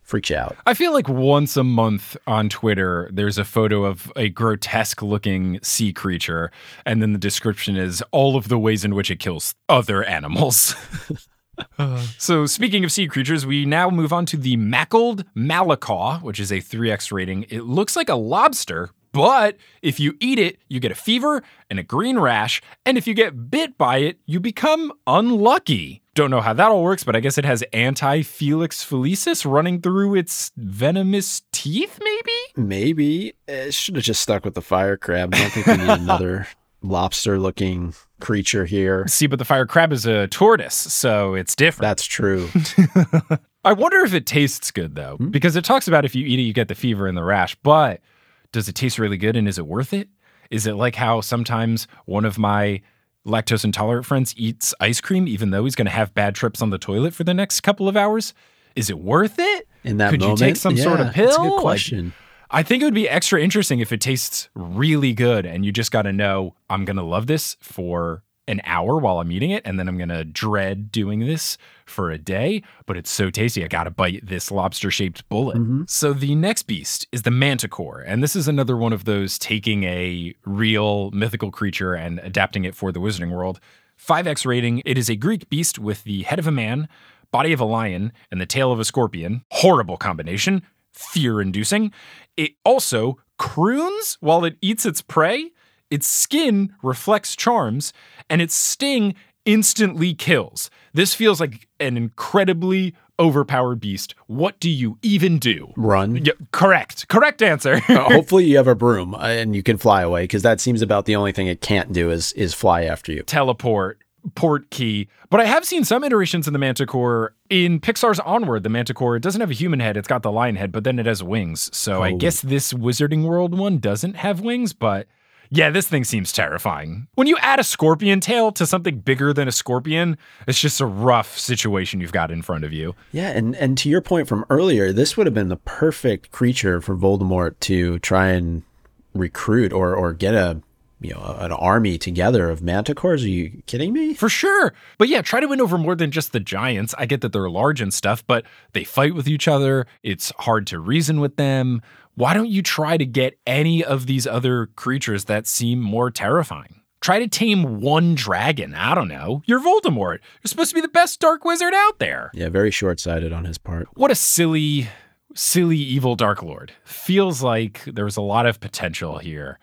freaks you out. I feel like once a month on Twitter, there's a photo of a grotesque looking sea creature, and then the description is all of the ways in which it kills other animals. So, speaking of sea creatures, we now move on to the Mackled Malaclaw, which is a 3x rating. It looks like a lobster, but if you eat it, you get a fever and a green rash, and if you get bit by it, you become unlucky. Don't know how that all works, but I guess it has anti Felix felicis running through its venomous teeth, maybe? Maybe it should have just stuck with the fire crab. I don't think we need another lobster-looking creature here. See, but the fire crab is a tortoise, so it's different. That's true. I wonder if it tastes good though, hmm? because it talks about if you eat it, you get the fever and the rash. But does it taste really good and is it worth it? Is it like how sometimes one of my lactose intolerant friends eats ice cream, even though he's going to have bad trips on the toilet for the next couple of hours? Is it worth it? In that Could moment, you take some sort of pill? That's a good Like, question. I think it would be extra interesting if it tastes really good and you just got to know I'm going to love this for an hour while I'm eating it and then I'm going to dread doing this for a day, but it's so tasty I got to bite this lobster-shaped bullet. Mm-hmm. So the next beast is the manticore and this is another one of those taking a real mythical creature and adapting it for the wizarding world. 5x rating, it is a Greek beast with the head of a man, body of a lion, and the tail of a scorpion. Horrible combination fear inducing. It also croons while it eats its prey. Its skin reflects charms, and its sting instantly kills. This feels like an incredibly overpowered beast. What do you even do? Run. Yeah, correct. Correct answer. Uh, hopefully you have a broom uh, and you can fly away because that seems about the only thing it can't do is is fly after you. teleport, port key. But I have seen some iterations of the Manticore in Pixar's Onward. The Manticore it doesn't have a human head; it's got the lion head, but then it has wings. So I Oh. guess this Wizarding World one doesn't have wings, but. Yeah, this thing seems terrifying. When you add a scorpion tail to something bigger than a scorpion, it's just a rough situation you've got in front of you. Yeah, and and to your point from earlier, this would have been the perfect creature for Voldemort to try and recruit or or get a you know an army together of manticores. Are you kidding me? For sure. But yeah, try to win over more than just the giants. I get that they're large and stuff, but they fight with each other. It's hard to reason with them. Why don't you try to get any of these other creatures that seem more terrifying? Try to tame one dragon. I don't know. You're Voldemort. You're supposed to be the best dark wizard out there. Yeah, very short sighted on his part. What a silly, silly evil Dark Lord. Feels like there was a lot of potential here.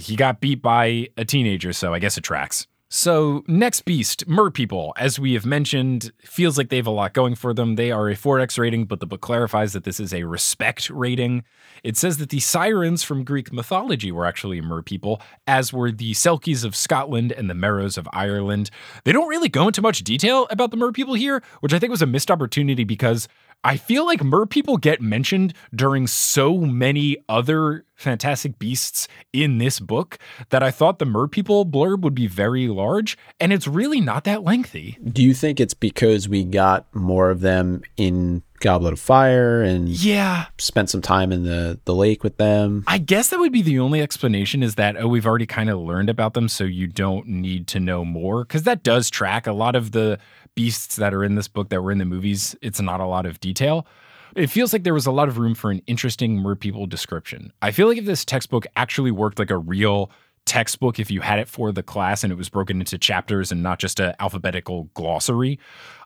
He got beat by a teenager, so I guess it tracks. So, next beast, mer people, as we have mentioned, feels like they have a lot going for them. They are a 4X rating, but the book clarifies that this is a respect rating. It says that the sirens from Greek mythology were actually mer people, as were the Selkies of Scotland and the Merrows of Ireland. They don't really go into much detail about the mer people here, which I think was a missed opportunity because I feel like mer people get mentioned during so many other fantastic beasts in this book that I thought the mer people blurb would be very large, and it's really not that lengthy. Do you think it's because we got more of them in Goblet of Fire and Yeah. spent some time in the, the lake with them? I guess that would be the only explanation is that, oh, we've already kind of learned about them, so you don't need to know more. Because that does track a lot of the beasts that are in this book that were in the movies. It's not a lot of detail. It feels like there was a lot of room for an interesting mer people description. I feel like if this textbook actually worked like a real textbook, if you had it for the class and it was broken into chapters and not just an alphabetical glossary,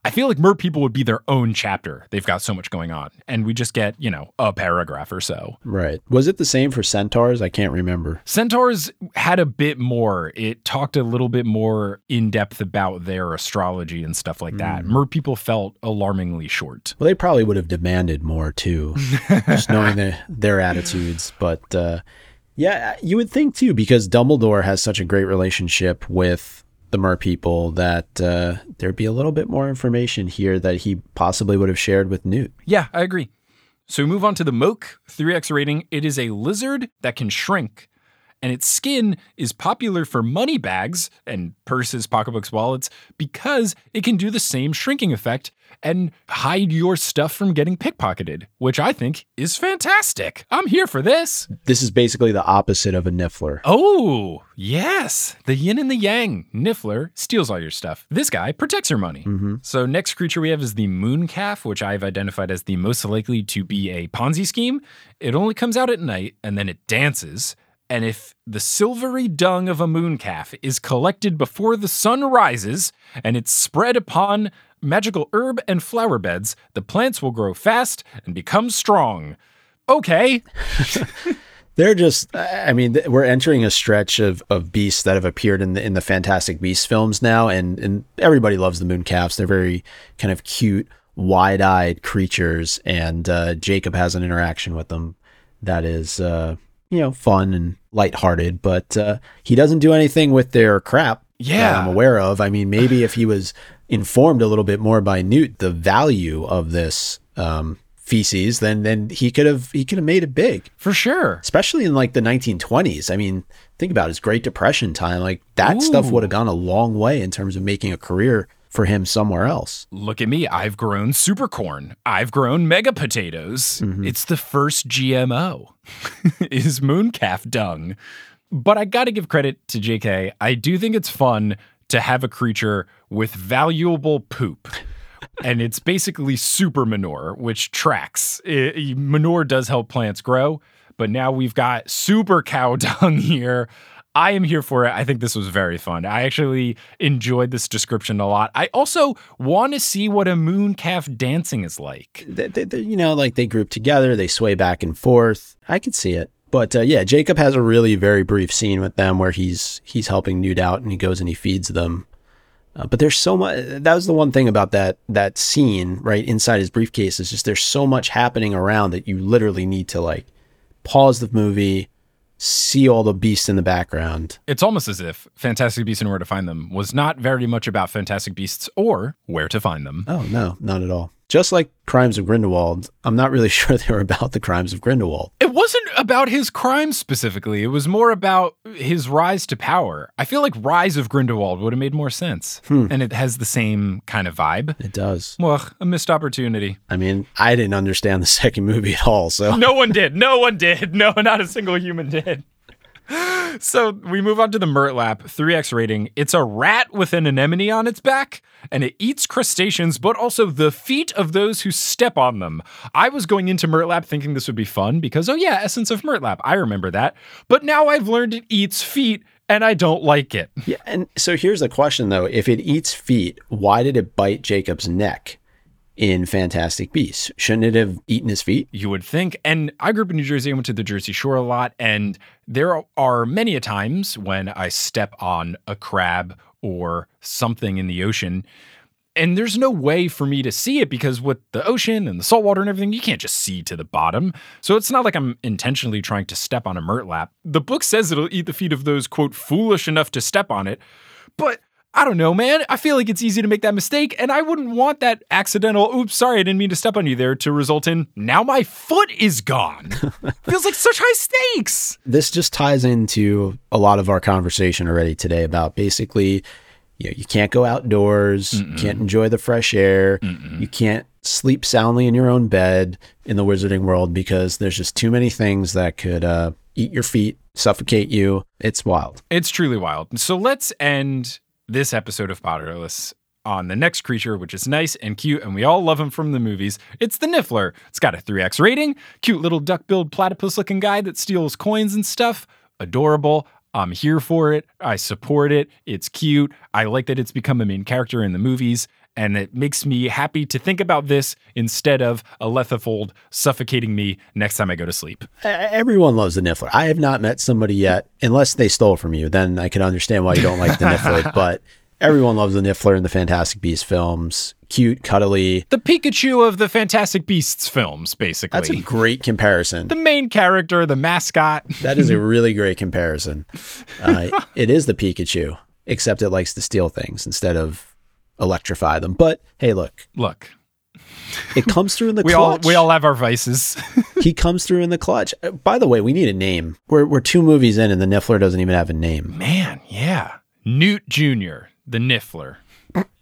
I feel like mer people would be their own chapter. They've got so much going on. And we just get, you know, a paragraph or so. Right. Was it the same for centaurs? I can't remember. Centaurs had a bit more. It talked a little bit more in depth about their astrology and stuff like that. Mer people felt alarmingly short. Well, they probably would have demanded more too, just knowing their, their attitudes. But uh, yeah, you would think too, because Dumbledore has such a great relationship with the Mer people that uh, there'd be a little bit more information here that he possibly would have shared with Newt. Yeah, I agree. So we move on to the Moke 3X rating. It is a lizard that can shrink, and its skin is popular for money bags and purses, pocketbooks, wallets because it can do the same shrinking effect and hide your stuff from getting pickpocketed, which I think is fantastic. I'm here for this. This is basically the opposite of a Niffler. Oh, yes. The yin and the yang. Niffler steals all your stuff. This guy protects your money. Mm-hmm. So, next creature we have is the moon calf, which I've identified as the most likely to be a Ponzi scheme. It only comes out at night and then it dances. And if the silvery dung of a moon calf is collected before the sun rises and it's spread upon magical herb and flower beds, the plants will grow fast and become strong. Okay. They're just, I mean, we're entering a stretch of, of beasts that have appeared in the in the Fantastic Beasts films now, and and everybody loves the moon calves. They're very kind of cute, wide eyed creatures, and uh, Jacob has an interaction with them that is, uh, you know, fun and lighthearted. But uh, he doesn't do anything with their crap. that Yeah. I'm aware of. I mean, maybe if he was informed a little bit more by Newt the value of this um, feces, then then he could have he could have made it big For sure. especially in like the 1920s. I mean, think about his Great Depression time. Like that stuff would have gone a long way in terms of making a career for him somewhere else. Look at me. I've grown super corn. I've grown mega potatoes. It's the first GMO is mooncalf dung. But I got to give credit to JK. I do think it's fun to have a creature with valuable poop. and it's basically super manure, which tracks. I- I- manure does help plants grow, but now we've got super cow dung here. I am here for it. I think this was very fun. I actually enjoyed this description a lot. I also want to see what a moon calf dancing is like. They, they, they- you know, like they group together, they sway back and forth. I could see it. But uh, yeah, Jacob has a really very brief scene with them where he's he's helping Newt out and he goes and he feeds them. Uh, but there's so much. That was the one thing about that that scene right inside his briefcase is just there's so much happening around that you literally need to like pause the movie, see all the beasts in the background. It's almost as if Fantastic Beasts and Where to Find Them was not very much about Fantastic Beasts or where to find them. Oh no, not at all. Just like Crimes of Grindelwald, I'm not really sure they were about the crimes of Grindelwald. It wasn't about his crimes specifically. It was more about his rise to power. I feel like Rise of Grindelwald would have made more sense. Hmm. And it has the same kind of vibe. It does. Well, a missed opportunity. I mean, I didn't understand the second movie at all, so No one did. No one did. No, not a single human did. So we move on to the Murtlap 3X rating. It's a rat with an anemone on its back, and it eats crustaceans, but also the feet of those who step on them. I was going into Murtlap thinking this would be fun because, oh yeah, Essence of Murtlap. I remember that. But now I've learned it eats feet, and I don't like it. Yeah, and so here's the question though: If it eats feet, why did it bite Jacob's neck in Fantastic Beasts? Shouldn't it have eaten his feet? You would think. And I grew up in New Jersey. I went to the Jersey Shore a lot. And there are many a times when I step on a crab or something in the ocean. And there's no way for me to see it because with the ocean and the saltwater and everything, you can't just see to the bottom. So it's not like I'm intentionally trying to step on a Murtlap. The book says it'll eat the feet of those, quote, foolish enough to step on it. But I don't know, man. I feel like it's easy to make that mistake, and I wouldn't want that accidental, oops, sorry, I didn't mean to step on you there to result in now my foot is gone. Feels like such high stakes. This just ties into a lot of our conversation already today about basically, you know, you can't go outdoors, you can't enjoy the fresh air, you can't sleep soundly in your own bed in the wizarding world because there's just too many things that could uh, eat your feet, suffocate you. It's wild. It's truly wild. So let's end this episode of Potterless on the next creature, which is nice and cute, and we all love him from the movies. It's the Niffler. It's got a 3x rating, cute little duck billed platypus looking guy that steals coins and stuff. Adorable. I'm here for it. I support it. It's cute. I like that it's become a main character in the movies. And it makes me happy to think about this instead of a Lethifold suffocating me next time I go to sleep. Everyone loves the Niffler. I have not met somebody yet, unless they stole from you. Then I can understand why you don't like the Niffler. But everyone loves the Niffler in the Fantastic Beasts films. Cute, cuddly. The Pikachu of the Fantastic Beasts films, basically. That's a great comparison. the main character, the mascot. That is a really great comparison. Uh, it is the Pikachu, except it likes to steal things instead of electrify them. But hey, look, Look, it comes through in the we all clutch. we all have our vices. he comes through in the clutch. Uh, By the way, we need a name. We're we're two movies in, and the Niffler doesn't even have a name. Man, yeah. Newt Jr., the Niffler.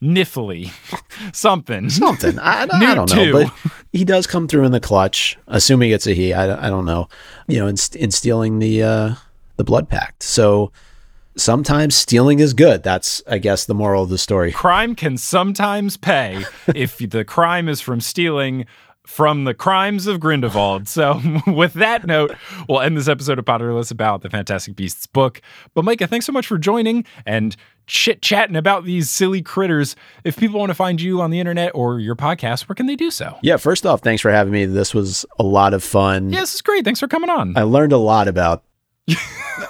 Niffly. Something. Something I, I don't- I don't know, too. but he does come through in the clutch. Assuming it's a he, I, I don't know. You know, in, in stealing the uh, the blood pact. So sometimes stealing is good. That's I guess the moral of the story. Crime can sometimes pay if the crime is from stealing from the crimes of Grindelwald. So, with that note, we'll end this episode of Potterless about the Fantastic Beasts book. But, Micah, thanks so much for joining and chit chatting about these silly critters. If people want to find you on the internet or your podcast, where can they do so? Yeah, first off, thanks for having me. This was a lot of fun. Yeah, this is great. Thanks for coming on. I learned a lot about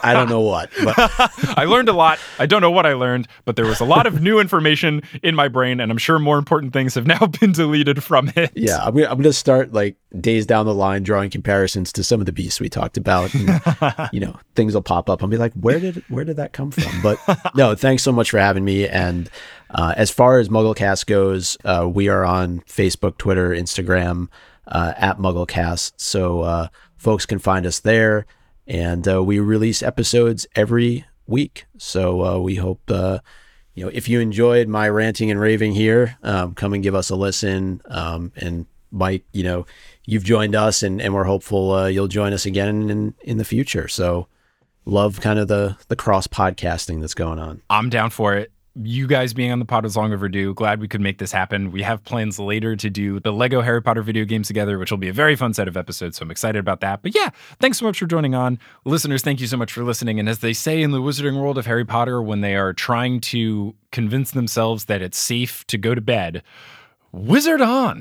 I don't know what, but I learned a lot. I don't know what I learned, but there was a lot of new information in my brain, and I'm sure more important things have now been deleted from it. yeah, I'm gonna, I'm gonna start like days down the line drawing comparisons to some of the beasts we talked about. And, you know, things will pop up. I'll be like, where did where did that come from? But no, thanks so much for having me. And uh, as far as MuggleCast goes, uh, we are on Facebook, Twitter, Instagram uh, at MuggleCast, so uh, folks can find us there. And uh, we release episodes every week. So uh, we hope uh, you know if you enjoyed my ranting and raving here, um, come and give us a listen. Um, and Mike, you know, you've joined us, and, and we're hopeful uh, you'll join us again in in the future. So love kind of the the cross podcasting that's going on. I'm down for it. You guys being on the pod is long overdue. Glad we could make this happen. We have plans later to do the Lego Harry Potter video games together, which will be a very fun set of episodes. So I'm excited about that. But yeah, thanks so much for joining on. Listeners, thank you so much for listening. And as they say in the wizarding world of Harry Potter, when they are trying to convince themselves that it's safe to go to bed, wizard on.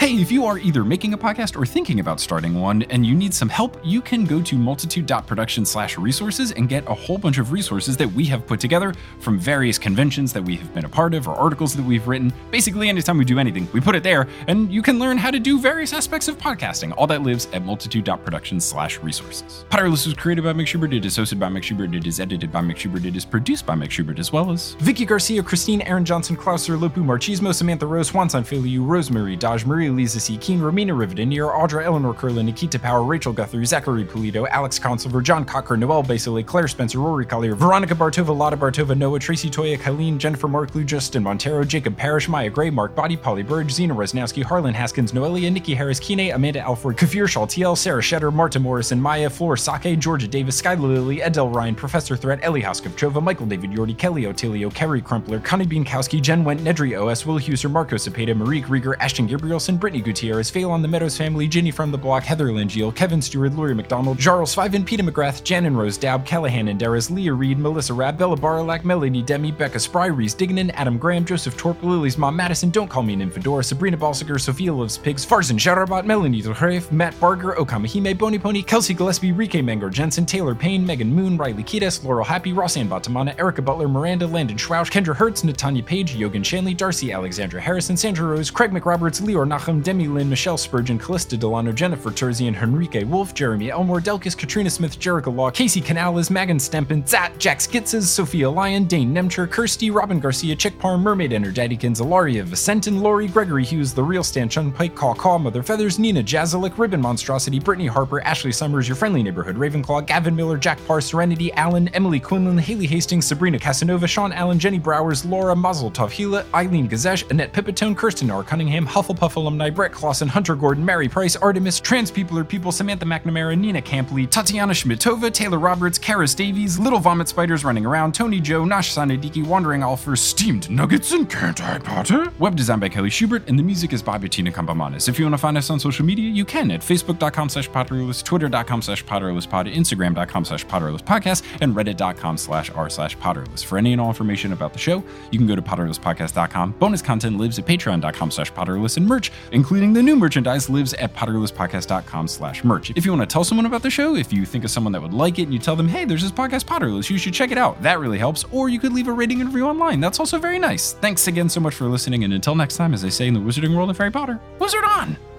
Hey, if you are either making a podcast or thinking about starting one and you need some help, you can go to multitude.production slash resources and get a whole bunch of resources that we have put together from various conventions that we have been a part of or articles that we've written. Basically, anytime we do anything, we put it there and you can learn how to do various aspects of podcasting. All that lives at multitude.production slash resources. Potterless was created by Mike Schubert, it is hosted by Mike Schubert, it is edited by Mike Schubert, it is produced by Mike Schubert, as well as Vicky Garcia, Christine, Aaron Johnson, Klauser, Lopu, Marchismo, Samantha Rose, Juanson Filiu, Rosemary, Daj, Maria, Lisa C. Keen, Romina Riveton, Near, Audra, Eleanor Curlin, Nikita Power, Rachel Guthrie, Zachary Pulido, Alex Consilver, John Cocker, Noel Basile, Claire Spencer, Rory Collier, Veronica Bartova, Lotta Bartova, Noah, Tracy Toya, Colleen, Jennifer Marklew, Justin Montero, Jacob Parrish, Maya Gray, Mark Body, Polly Burge, Zena Resnowski, Harlan Haskins, Noelia, Nikki Harris, Kine, Amanda Alford, Kafir Shaltiel, Sarah Shetter, Marta Morrison, Maya, Flor Sake, Georgia Davis, Skylar Lilly, Edel Ryan, Professor Threat, Ellie Hoskovchova, Michael David Yordi, Kelly Otilio, Kerry Crumpler, Connie Beankowski, Jen Went, Nedry OS, Will Huser, Marco Cepeda, Marie Rieger, Ashton Gabrielson, Brittany Gutierrez, Phelan the Meadows family, Ginny from the Block, Heather Langeal, Kevin Stewart, Laurie McDonald, Jarls Fiven, Peter McGrath, Jan and Rose Daub, Callahan and Darris, Leah Reed, Melissa Rabb, Bella Barlack, Melanie Demi, Becca Spry, Reese Dignan, Adam Graham, Joseph Torp, Lily's mom Madison, Don't Call Me an Infidor, Sabrina Balsiger, Sophia Loves Pigs, Farzan Shouterbot, Melanie Delhref, Matt Barger, Okamahime, Bony Pony, Kelsey Gillespie, Rike Mangor Jensen, Taylor Payne, Megan Moon, Riley Kiedis, Laurel Happy, Rossanne Batamana, Erica Butler, Miranda, Landon Schwausch, Kendra Hertz, Natanya Page, Yogan Shanley, Darcy Alexandra Harrison, Sandra Rose, Craig McRoberts, Leor Demi Lynn, Michelle Spurgeon, Callista Delano, Jennifer Terzian, Henrique Wolf, Jeremy Elmore, Delkis, Katrina Smith, Jericho Law, Casey Canales, Megan Stempen, Zat, Jack Skitzes, Sophia Lyon, Dane Nemcher, Kirsty, Robin Garcia, Chick Parm, Mermaid Enter Daddykins, Ilaria Vicentin, Lori, Gregory Hughes, The Real Stan Chun Pike, Caw Caw, Mother Feathers, Nina Jazalik, Ribbon Monstrosity, Brittany Harper, Ashley Summers, Your Friendly Neighborhood Ravenclaw, Gavin Miller, Jack Parr, Serenity, Allen, Emily Quinlan, Haley Hastings, Sabrina Casanova, Sean Allen, Jenny Browers, Laura, Mazel Tov Hila, Eileen Gazesh, Annette Pipitone, Kirsten R. Cunningham, Hufflepuff alumni, Brett Clausen, Hunter Gordon, Mary Price, Artemis, Trans People are People, Samantha McNamara, Nina Campley, Tatiana Schmidtova, Taylor Roberts, Karis Davies, Little Vomit Spiders Running Around, Tony Joe, Nash Sanadiki, Wandering Alfer, Steamed Nuggets, and Can't I Potter? Web design by Kelly Schubert, and the music is by Bettina Campomanes. If you want to find us on social media, you can at facebook.com slash potterless, twitter.com slash potterlesspod, instagram.com slash potterlesspodcast, and reddit.com slash r slash potterless. For any and all information about the show, you can go to potterlesspodcast.com. Bonus content lives at patreon.com slash potterless, and merch, including the new merchandise, lives at potterlesspodcast.com slash merch. If you want to tell someone about the show, if you think of someone that would like it and you tell them, hey, there's this podcast Potterless, you should check it out. That really helps. Or you could leave a rating and review online. That's also very nice. Thanks again so much for listening, and until next time, as they say in the wizarding world of Harry Potter, wizard on!